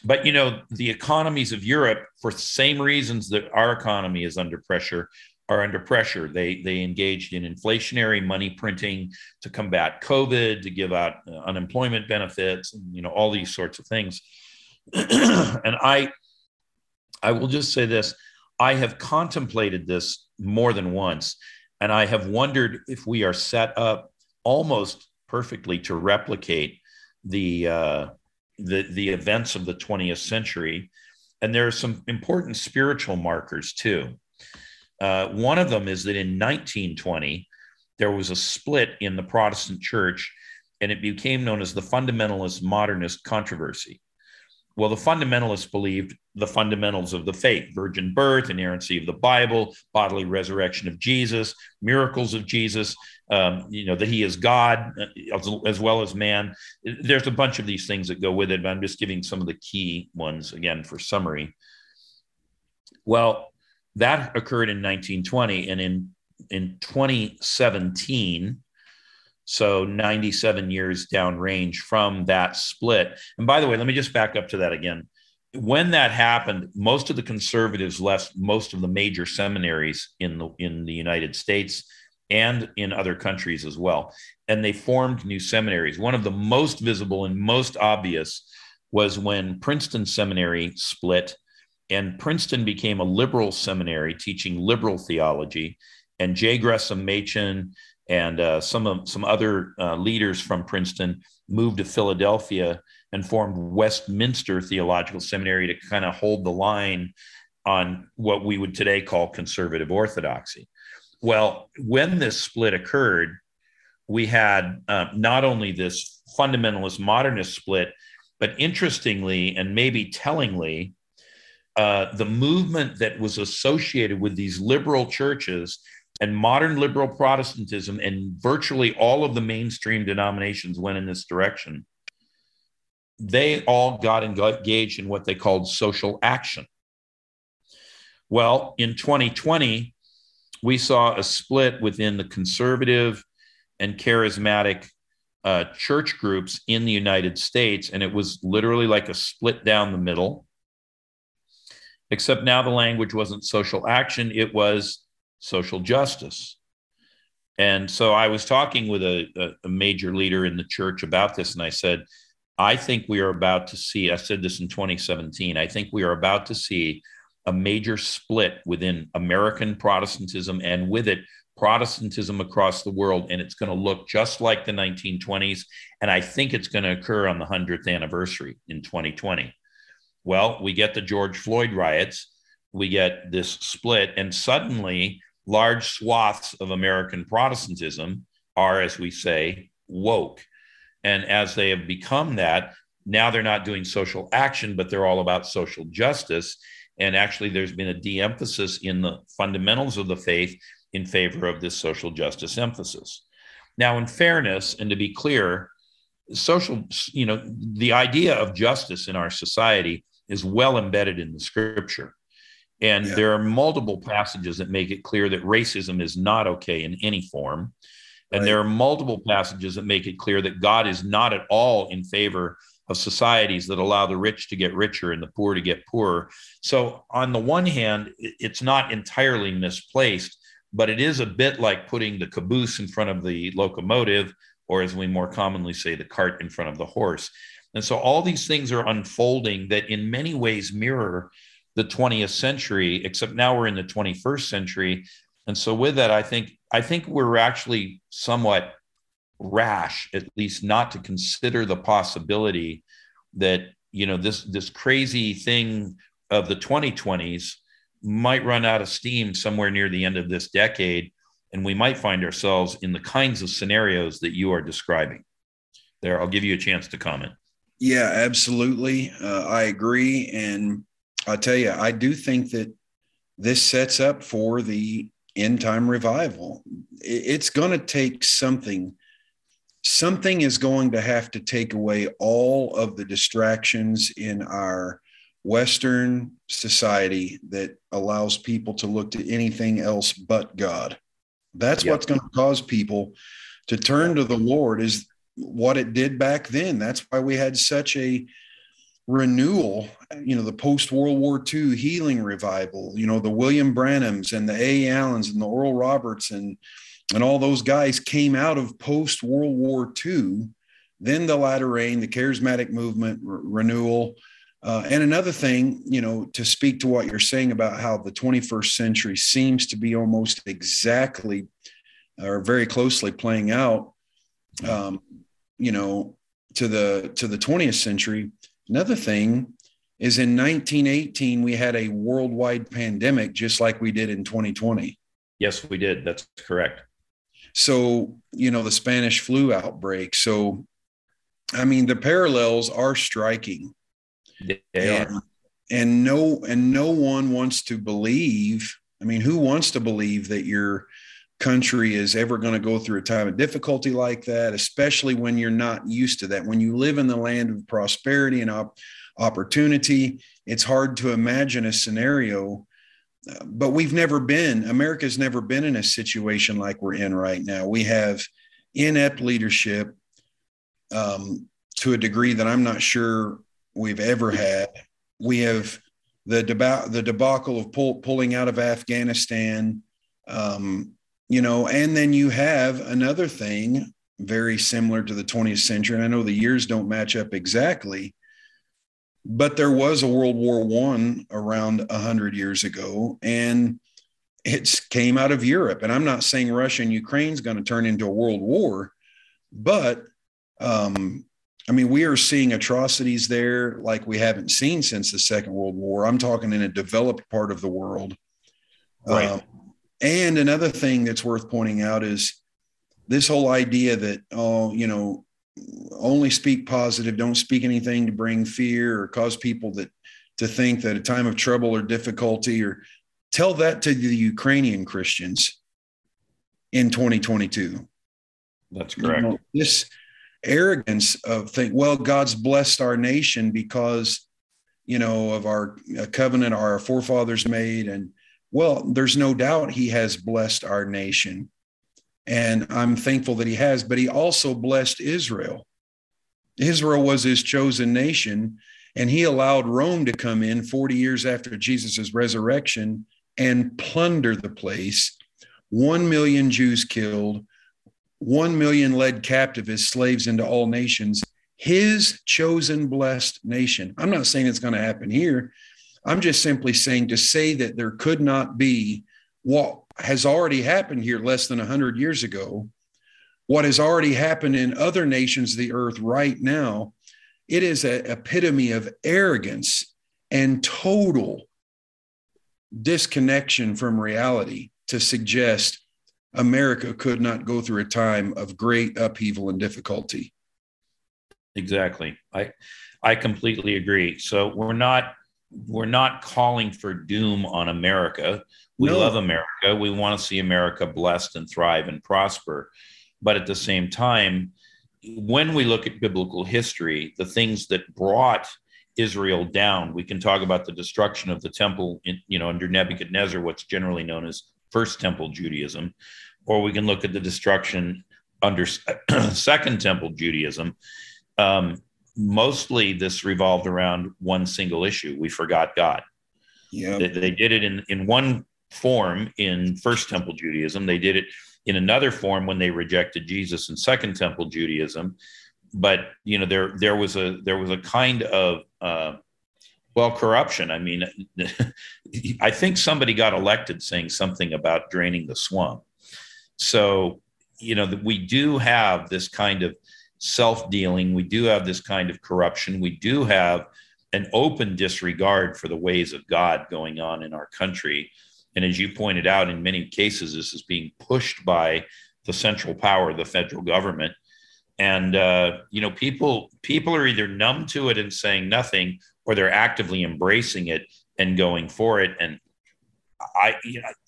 but you know, the economies of Europe, for the same reasons that our economy is under pressure, are under pressure. They they engaged in inflationary money printing to combat COVID, to give out uh, unemployment benefits, and, you know, all these sorts of things. and I I will just say this I have contemplated this more than once, and I have wondered if we are set up almost perfectly to replicate the, uh, the, the events of the 20th century. And there are some important spiritual markers too. Uh, one of them is that in 1920, there was a split in the Protestant church, and it became known as the fundamentalist modernist controversy. Well, the fundamentalists believed the fundamentals of the faith virgin birth, inerrancy of the Bible, bodily resurrection of Jesus, miracles of Jesus, um, you know, that he is God uh, as well as man. There's a bunch of these things that go with it, but I'm just giving some of the key ones again for summary. Well, that occurred in 1920, and in in 2017, so 97 years downrange from that split. And by the way, let me just back up to that again. When that happened, most of the conservatives left most of the major seminaries in the in the United States and in other countries as well. And they formed new seminaries. One of the most visible and most obvious was when Princeton Seminary split, and Princeton became a liberal seminary teaching liberal theology. And J. Gresham Machen and uh, some of some other uh, leaders from Princeton moved to Philadelphia and formed Westminster Theological Seminary to kind of hold the line on what we would today call conservative orthodoxy. Well, when this split occurred, we had uh, not only this fundamentalist modernist split, but interestingly and maybe tellingly, uh, the movement that was associated with these liberal churches and modern liberal Protestantism and virtually all of the mainstream denominations went in this direction. They all got engaged in what they called social action. Well, in 2020, we saw a split within the conservative and charismatic uh, church groups in the United States, and it was literally like a split down the middle. Except now the language wasn't social action, it was social justice. And so I was talking with a, a, major leader in the church about this, and I said, I think we are about to see, I said this in 2017, I think we are about to see a major split within American Protestantism and with it, Protestantism across the world. And it's going to look just like the 1920s. And I think it's going to occur on the 100th anniversary in 2020. Well, we get the George Floyd riots, we get this split, and suddenly large swaths of American Protestantism are, as we say, woke. And as they have become that, now they're not doing social action, but they're all about social justice. And actually, there's been a de emphasis in the fundamentals of the faith in favor of this social justice emphasis. Now, in fairness, and to be clear, social, you know, the idea of justice in our society is well embedded in the scripture. And yeah. there are multiple passages that make it clear that racism is not okay in any form. And right. there are multiple passages that make it clear that God is not at all in favor of societies that allow the rich to get richer and the poor to get poorer. So, on the one hand, it's not entirely misplaced, but it is a bit like putting the caboose in front of the locomotive, or as we more commonly say, the cart in front of the horse. And so, all these things are unfolding that in many ways mirror the 20th century, except now we're in the 21st century. And so, with that, I think I think we're actually somewhat rash, at least not to consider the possibility that you know this this crazy thing of the 2020s might run out of steam somewhere near the end of this decade, and we might find ourselves in the kinds of scenarios that you are describing. There, I'll give you a chance to comment. Yeah, absolutely. Uh, I agree, and I tell you, I do think that this sets up for the end time revival. It's going to take something something is going to have to take away all of the distractions in our Western society that allows people to look to anything else but God. That's yep. what's going to cause people to turn to the Lord, is what it did back then. That's why we had such a renewal, you know, the post World War II healing revival, you know, the William Branhams and the A. Allens and the Oral Roberts and and all those guys came out of post World War II. Then the latter rain, the charismatic movement re- renewal. Uh, and another thing, you know, to speak to what you're saying about how the 21st century seems to be almost exactly or very closely playing out, um, you know, to the to the 20th century. Another thing is in 1918 we had a worldwide pandemic just like we did in 2020. Yes, we did. That's correct. So, you know, the Spanish flu outbreak. So, I mean, the parallels are striking. They and, are. And no, and no one wants to believe. I mean, who wants to believe that your country is ever going to go through a time of difficulty like that, especially when you're not used to that? When you live in the land of prosperity and op- opportunity, it's hard to imagine a scenario but we've never been america's never been in a situation like we're in right now we have inept leadership um, to a degree that i'm not sure we've ever had we have the, deba- the debacle of pull- pulling out of afghanistan um, you know, and then you have another thing very similar to the 20th century. And I know the years don't match up exactly, but there was a World War One around a hundred years ago, and it came out of Europe. And I'm not saying Russia and Ukraine is going to turn into a world war, but um, I mean, we are seeing atrocities there like we haven't seen since the Second World War. I'm talking in a developed part of the world. Right. Um, and another thing that's worth pointing out is this whole idea that, oh, you know, only speak positive, don't speak anything to bring fear or cause people that to think that a time of trouble or difficulty or tell that to the Ukrainian Christians in 2022. That's correct. You know, this arrogance of think, well, God's blessed our nation because, you know, of our covenant our forefathers made. And well, there's no doubt he has blessed our nation. And I'm thankful that he has, but he also blessed Israel. Israel was his chosen nation, and he allowed Rome to come in 40 years after Jesus' resurrection and plunder the place. One million Jews killed, 1 million led captive as slaves into all nations, his chosen blessed nation. I'm not saying it's going to happen here. I'm just simply saying to say that there could not be what has already happened here less than 100 years ago, what has already happened in other nations of the earth right now, it is an epitome of arrogance and total disconnection from reality to suggest America could not go through a time of great upheaval and difficulty. Exactly. I I completely agree. So we're not we're not calling for doom on America. We no. love America. We want to see America blessed and thrive and prosper. But at the same time, when we look at biblical history, the things that brought Israel down, we can talk about the destruction of the temple, in, you know, under Nebuchadnezzar, what's generally known as First Temple Judaism, or we can look at the destruction under Second Temple Judaism. Um, mostly, this revolved around one single issue: we forgot God. Yeah, they, they did it in in one form in First Temple Judaism. They did it in another form when they rejected Jesus in Second Temple Judaism. But you know, there there was a there was a kind of uh, well corruption. I mean, I think somebody got elected saying something about draining the swamp. So, you know, we do have this kind of self dealing, we do have this kind of corruption, we do have an open disregard for the ways of God going on in our country. And as you pointed out, in many cases, this is being pushed by the central power, the federal government. And uh, you know, people people are either numb to it and saying nothing, or they're actively embracing it and going for it. And I,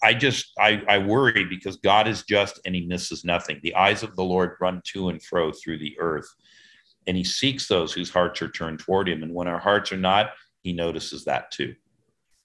I just, I, I worry because God is just and he misses nothing. The eyes of the Lord run to and fro through the earth, and he seeks those whose hearts are turned toward him. And when our hearts are not, he notices that too.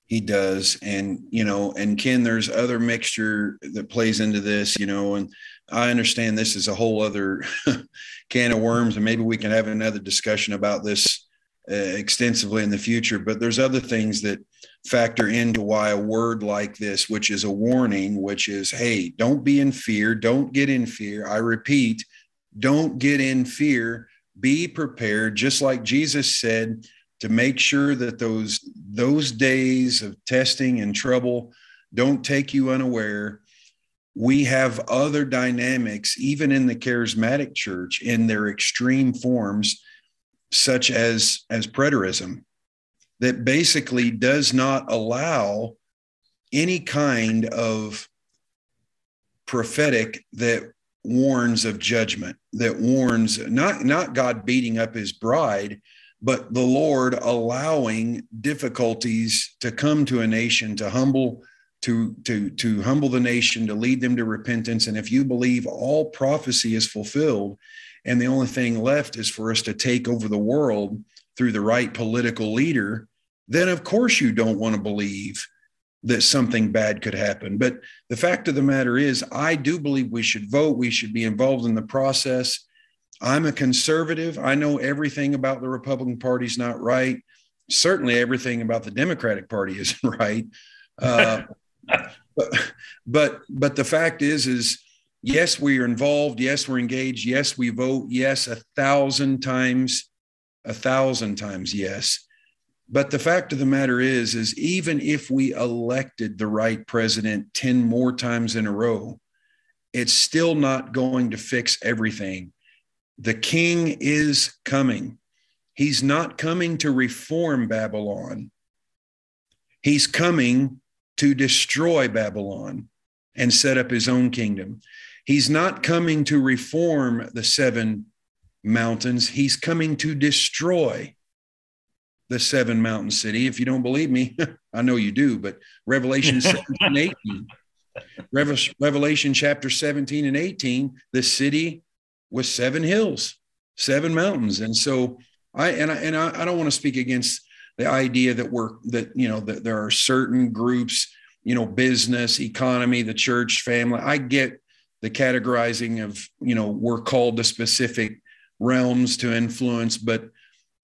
He does. And, you know, and Ken, there's other mixture that plays into this, you know, and I understand this is a whole other can of worms, and maybe we can have another discussion about this uh, extensively in the future. But there's other things that factor into why a word like this, which is a warning, which is, hey, don't be in fear, don't get in fear. I repeat, don't get in fear. Be prepared, just like Jesus said, to make sure that those those days of testing and trouble don't take you unaware. We have other dynamics, even in the charismatic church, in their extreme forms, such as as preterism that basically does not allow any kind of prophetic that warns of judgment that warns not not god beating up his bride but the lord allowing difficulties to come to a nation to humble to to to humble the nation to lead them to repentance. And if you believe all prophecy is fulfilled and the only thing left is for us to take over the world through the right political leader then of course you don't want to believe that something bad could happen. But the fact of the matter is, I do believe we should vote. We should be involved in the process. I'm a conservative. I know everything about the Republican Party is not right. Certainly, everything about the Democratic Party isn't right. Uh, but, but but the fact is is yes we are involved yes we're engaged yes we vote yes a thousand times a thousand times yes but the fact of the matter is is even if we elected the right president 10 more times in a row it's still not going to fix everything. The king is coming. He's not coming to reform babylon. He's coming to destroy babylon and set up his own kingdom. He's not coming to reform the seven mountains. He's coming to destroy the seven mountain city. If you don't believe me, I know you do, but Revelation 17 and 18. Revelation chapter 17 and 18, the city with seven hills, seven mountains. And so I and I and I, I don't want to speak against the idea that we're that you know that there are certain groups, you know, business, economy, the church, family. I get the categorizing of, you know, we're called to specific realms to influence, but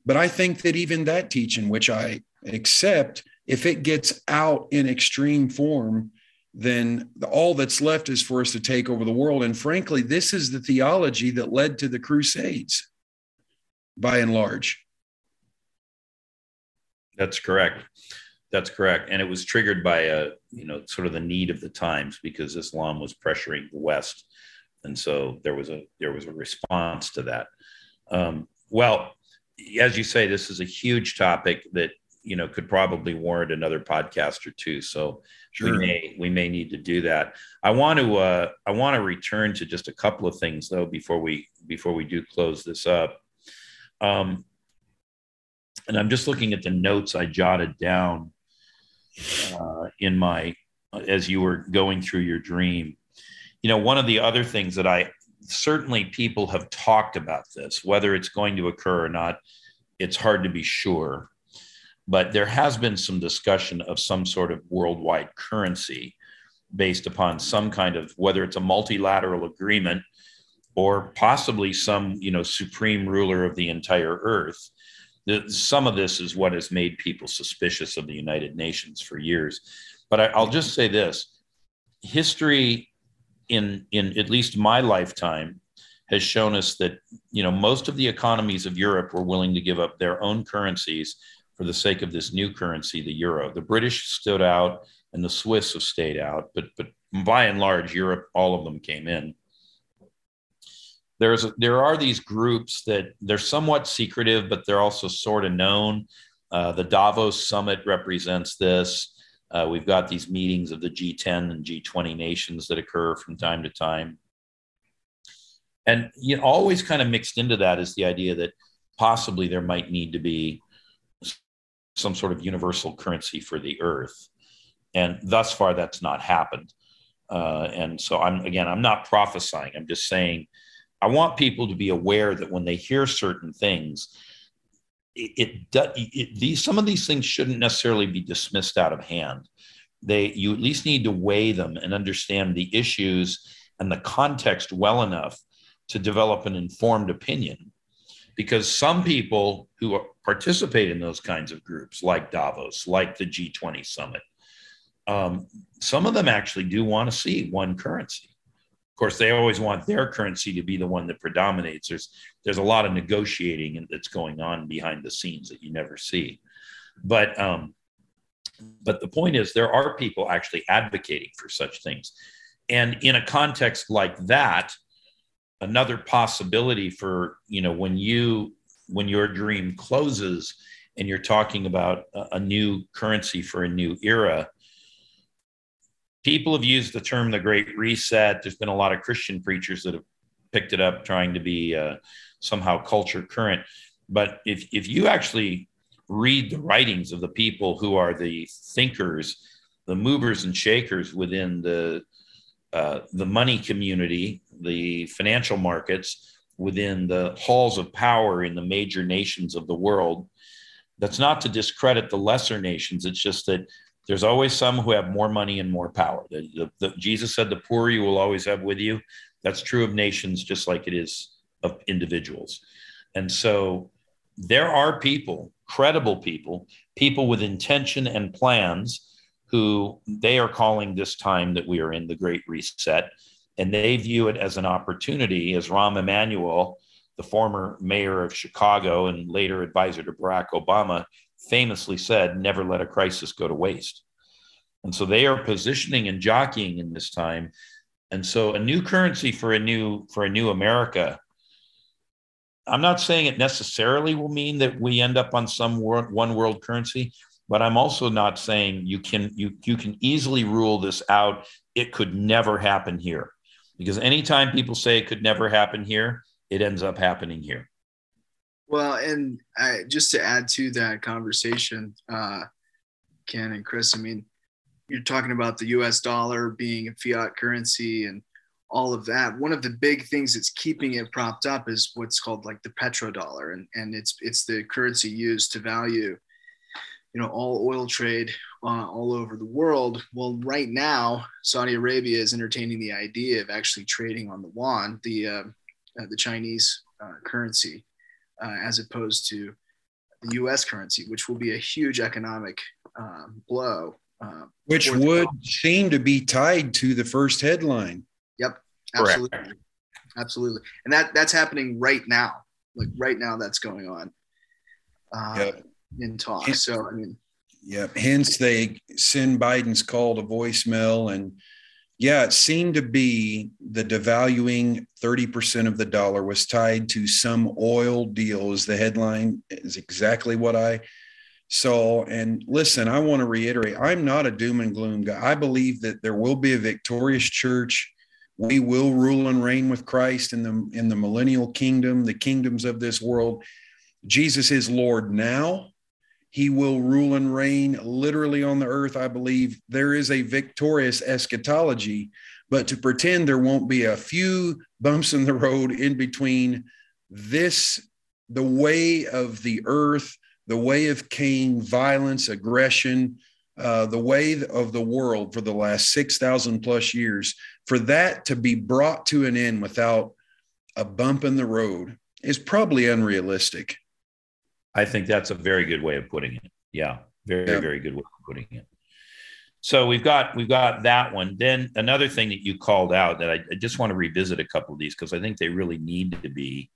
but I think that even that teaching, which I accept, if it gets out in extreme form, then all that's left is for us to take over the world. And frankly, this is the theology that led to the Crusades by and large. That's correct. That's correct. And it was triggered by a, you know, sort of the need of the times because Islam was pressuring the West. And so there was a there was a response to that. Um, well, as you say, this is a huge topic that you know could probably warrant another podcast or two. So sure. we may we may need to do that. I want to uh, I want to return to just a couple of things though before we before we do close this up. Um, and I'm just looking at the notes I jotted down uh, in my as you were going through your dream. You know, one of the other things that I certainly people have talked about this, whether it's going to occur or not, it's hard to be sure. But there has been some discussion of some sort of worldwide currency based upon some kind of whether it's a multilateral agreement or possibly some you know supreme ruler of the entire earth. Some of this is what has made people suspicious of the united nations for years. But I, will just say this. History in in at least my lifetime has shown us that you know most of the economies of Europe were willing to give up their own currencies for the sake of this new currency, the euro. The British stood out, and the Swiss have stayed out, but but by and large, Europe, all of them came in. There's there are these groups that they're somewhat secretive, but they're also sort of known. Uh, the Davos summit represents this. Uh, we've got these meetings of the G10 and G20 nations that occur from time to time. And you know, always kind of mixed into that is the idea that possibly there might need to be some sort of universal currency for the earth. And thus far, that's not happened. Uh, and so I'm again, I'm not prophesying. I'm just saying I want people to be aware that when they hear certain things, it, it, it, these some of these things shouldn't necessarily be dismissed out of hand. They you at least need to weigh them and understand the issues and the context well enough to develop an informed opinion. Because some people who participate in those kinds of groups, like Davos, like the G20 summit, um, some of them actually do want to see one currency course, they always want their currency to be the one that predominates. There's there's a lot of negotiating that's going on behind the scenes that you never see. But um, but the point is, there are people actually advocating for such things, and in a context like that, another possibility for you know when you when your dream closes and you're talking about a, a new currency for a new era people have used the term the Great Reset. There's been a lot of Christian preachers that have picked it up, trying to be uh, somehow culture current. But if, if you actually read the writings of the people who are the thinkers, the movers and shakers within the uh, the money community, the financial markets, within the halls of power in the major nations of the world. That's not to discredit the lesser nations. It's just that there's always some who have more money and more power. The, the, the, Jesus said, "The poor you will always have with you." That's true of nations, just like it is of individuals. And so, there are people, credible people, people with intention and plans who they are calling this time that we are in the Great Reset, and they view it as an opportunity, as Rahm Emanuel, the former mayor of Chicago and later advisor to Barack Obama, famously said, never let a crisis go to waste. And so they are positioning and jockeying in this time. And so a new currency for a new for a new America. I'm not saying it necessarily will mean that we end up on some one world currency, but I'm also not saying you can you you can easily rule this out. It could never happen here. Because anytime people say it could never happen here, it ends up happening here. Well, and I, just to add to that conversation, uh, Ken and Chris, I mean, you're talking about the US dollar being a fiat currency and all of that. One of the big things that's keeping it propped up is what's called like the petrodollar. And, and it's, it's the currency used to value, you know, all oil trade uh, all over the world. Well, right now, Saudi Arabia is entertaining the idea of actually trading on the yuan, the, uh, uh, the Chinese uh, currency, uh, as opposed to the US currency, which will be a huge economic um, blow uh, Which would seem to be tied to the first headline. Yep, absolutely, Correct. absolutely, and that that's happening right now. Like right now, that's going on uh, yep. in talk. So I mean, yep. Hence, they send Biden's call to voicemail, and yeah, it seemed to be the devaluing 30% of the dollar was tied to some oil deal. Is the headline is exactly what I saw. and listen, I want to reiterate I'm not a doom and gloom guy. I believe that there will be a victorious church. We will rule and reign with Christ in the in the millennial kingdom, the kingdoms of this world. Jesus is Lord now. He will rule and reign literally on the earth. I believe there is a victorious eschatology, but to pretend there won't be a few bumps in the road in between this, the way of the earth the way of Cain, violence, aggression, uh, the way of the world for the last 6,000 plus years, for that to be brought to an end without a bump in the road is probably unrealistic. I think that's a very good way of putting it. Yeah, very, yeah. very good way of putting it. So we've got we've got that one. Then another thing that you called out that I, I just want to revisit a couple of these because I think they really need to be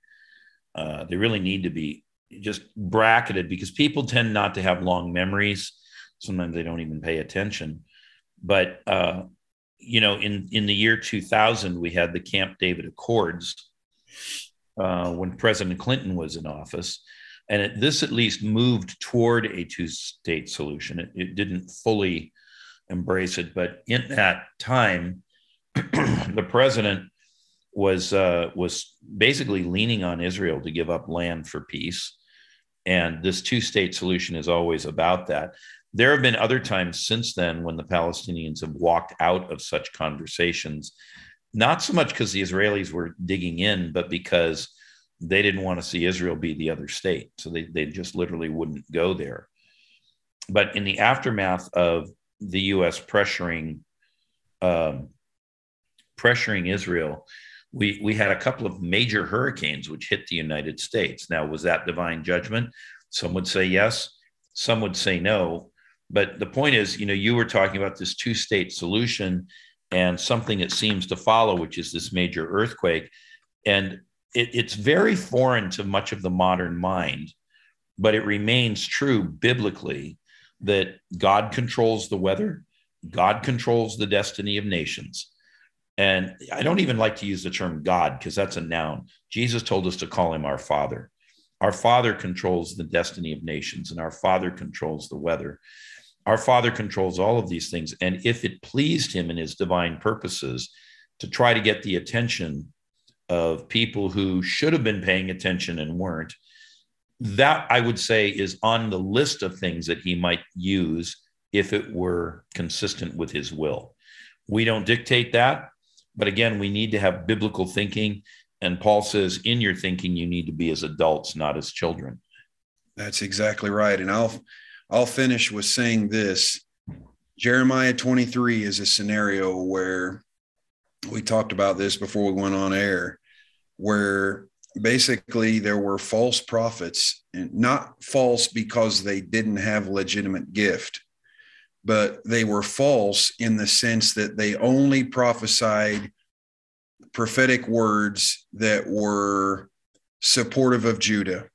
uh, they really need to be just bracketed because people tend not to have long memories. Sometimes they don't even pay attention. But uh, you know, in in the year 2000, we had the Camp David Accords uh, when President Clinton was in office, and it, this at least moved toward a two-state solution. It, it didn't fully embrace it, but in that time, the president was uh, was basically leaning on Israel to give up land for peace. And this two state solution is always about that. There have been other times since then when the Palestinians have walked out of such conversations, not so much because the Israelis were digging in, but because they didn't want to see Israel be the other state. So they, they just literally wouldn't go there. But in the aftermath of the US pressuring, um, pressuring Israel, we we had a couple of major hurricanes which hit the United States. Now, was that divine judgment? Some would say yes, some would say no. But the point is, you know, you were talking about this two-state solution and something that seems to follow, which is this major earthquake, and it, it's very foreign to much of the modern mind, but it remains true biblically that God controls the weather, God controls the destiny of nations and I don't even like to use the term God because that's a noun. Jesus told us to call him our Father. Our Father controls the destiny of nations, and our Father controls the weather. Our Father controls all of these things. And if it pleased him in his divine purposes to try to get the attention of people who should have been paying attention and weren't, that I would say is on the list of things that he might use if it were consistent with his will. We don't dictate that. But again, we need to have biblical thinking. And Paul says, in your thinking, you need to be as adults, not as children. That's exactly right. And I'll I'll finish with saying this. Jeremiah 23 is a scenario where we talked about this before we went on air, where basically there were false prophets, not false because they didn't have legitimate gift, but they were false in the sense that they only prophesied prophetic words that were supportive of Judah.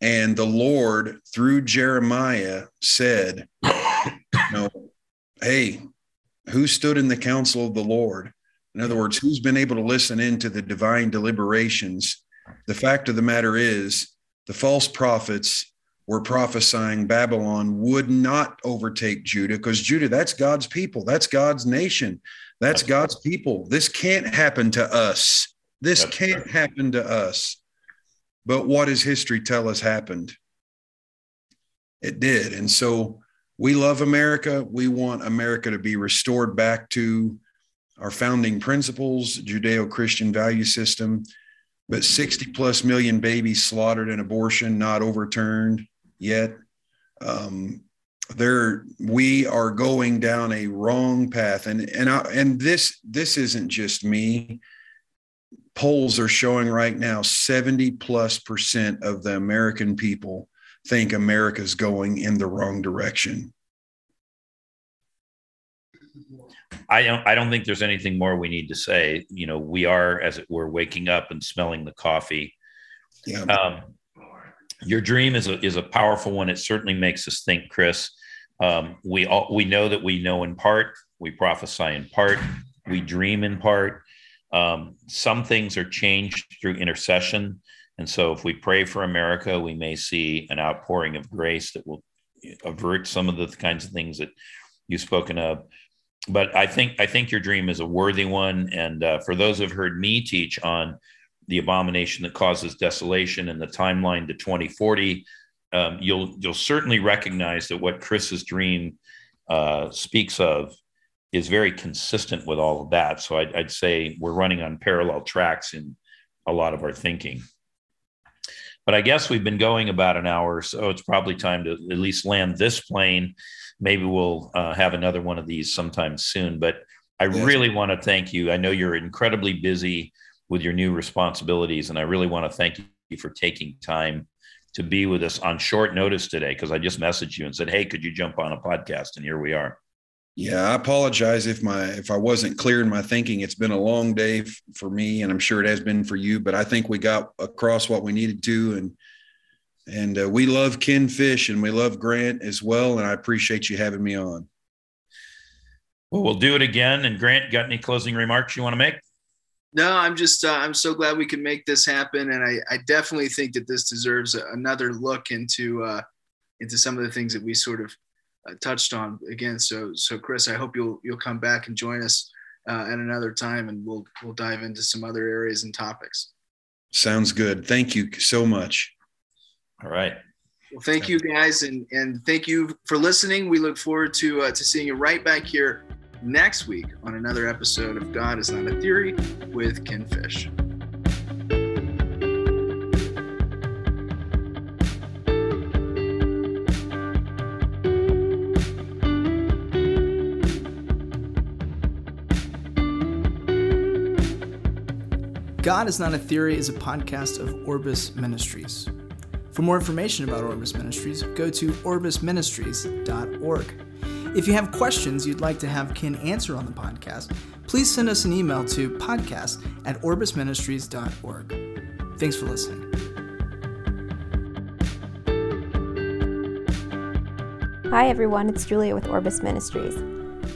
And the Lord, through Jeremiah, said, "No, hey, who stood in the council of the Lord? In other words, who's been able to listen into the divine deliberations? The fact of the matter is, the false prophets were prophesying Babylon would not overtake Judah because Judah, that's God's people, that's God's nation, that's God's people. This can't happen to us. This can't happen to us. But what does history tell us happened? It did. And so we love America. We want America to be restored back to our founding principles, Judeo Christian value system. But 60 plus million babies slaughtered in abortion, not overturned yet. Um, there, we are going down a wrong path, and and I, and this this isn't just me. Polls are showing right now 70 plus percent of the American people think America's going in the wrong direction. I don't I don't think there's anything more we need to say. You know, we are as it were waking up and smelling the coffee. Yeah. Um, your dream is a is a powerful one. It certainly makes us think, Chris. Um, we all we know that we know in part, we prophesy in part, we dream in part. Um, some things are changed through intercession. And so if we pray for America, we may see an outpouring of grace that will avert some of the kinds of things that you've spoken of. But I think I think your dream is a worthy one. And uh, for those who've heard me teach on the abomination that causes desolation and the timeline to 2040, um, you'll you'll certainly recognize that what Chris's dream uh, speaks of is very consistent with all of that. So I'd, I'd say we're running on parallel tracks in a lot of our thinking. But I guess we've been going about an hour, so it's probably time to at least land this plane. Maybe we'll uh, have another one of these sometime soon. But I yes. really want to thank you. I know you're incredibly busy with your new responsibilities, and I really want to thank you for taking time to be with us on short notice today because I just messaged you and said, "Hey, could you jump on a podcast?" And here we are. Yeah, I apologize if my if I wasn't clear in my thinking. It's been a long day f- for me, and I'm sure it has been for you. But I think we got across what we needed to, and and uh, we love Ken Fish and we love Grant as well. And I appreciate you having me on. Well, we'll do it again. And Grant, got any closing remarks you want to make? No, I'm just uh, I'm so glad we can make this happen, and I, I definitely think that this deserves another look into uh, into some of the things that we sort of uh, touched on again. So, so Chris, I hope you'll you'll come back and join us uh, at another time, and we'll we'll dive into some other areas and topics. Sounds good. Thank you so much. All right. Well, thank you guys, and and thank you for listening. We look forward to uh, to seeing you right back here next week on another episode of God is Not a Theory with Ken Fish. God is Not a Theory is a podcast of Orbis Ministries. For more information about Orbis Ministries, go to orbisministries.org. If you have questions you'd like to have Ken answer on the podcast, please send us an email to podcast at orbisministries.org. Thanks for listening. Hi, everyone. It's Julia with Orbis Ministries.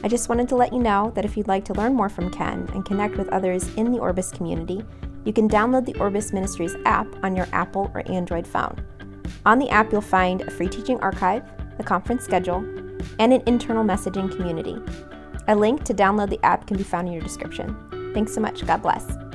I just wanted to let you know that if you'd like to learn more from Ken and connect with others in the Orbis community, you can download the Orbis Ministries app on your Apple or Android phone. On the app, you'll find a free teaching archive, the conference schedule, and an internal messaging community. A link to download the app can be found in your description. Thanks so much. God bless.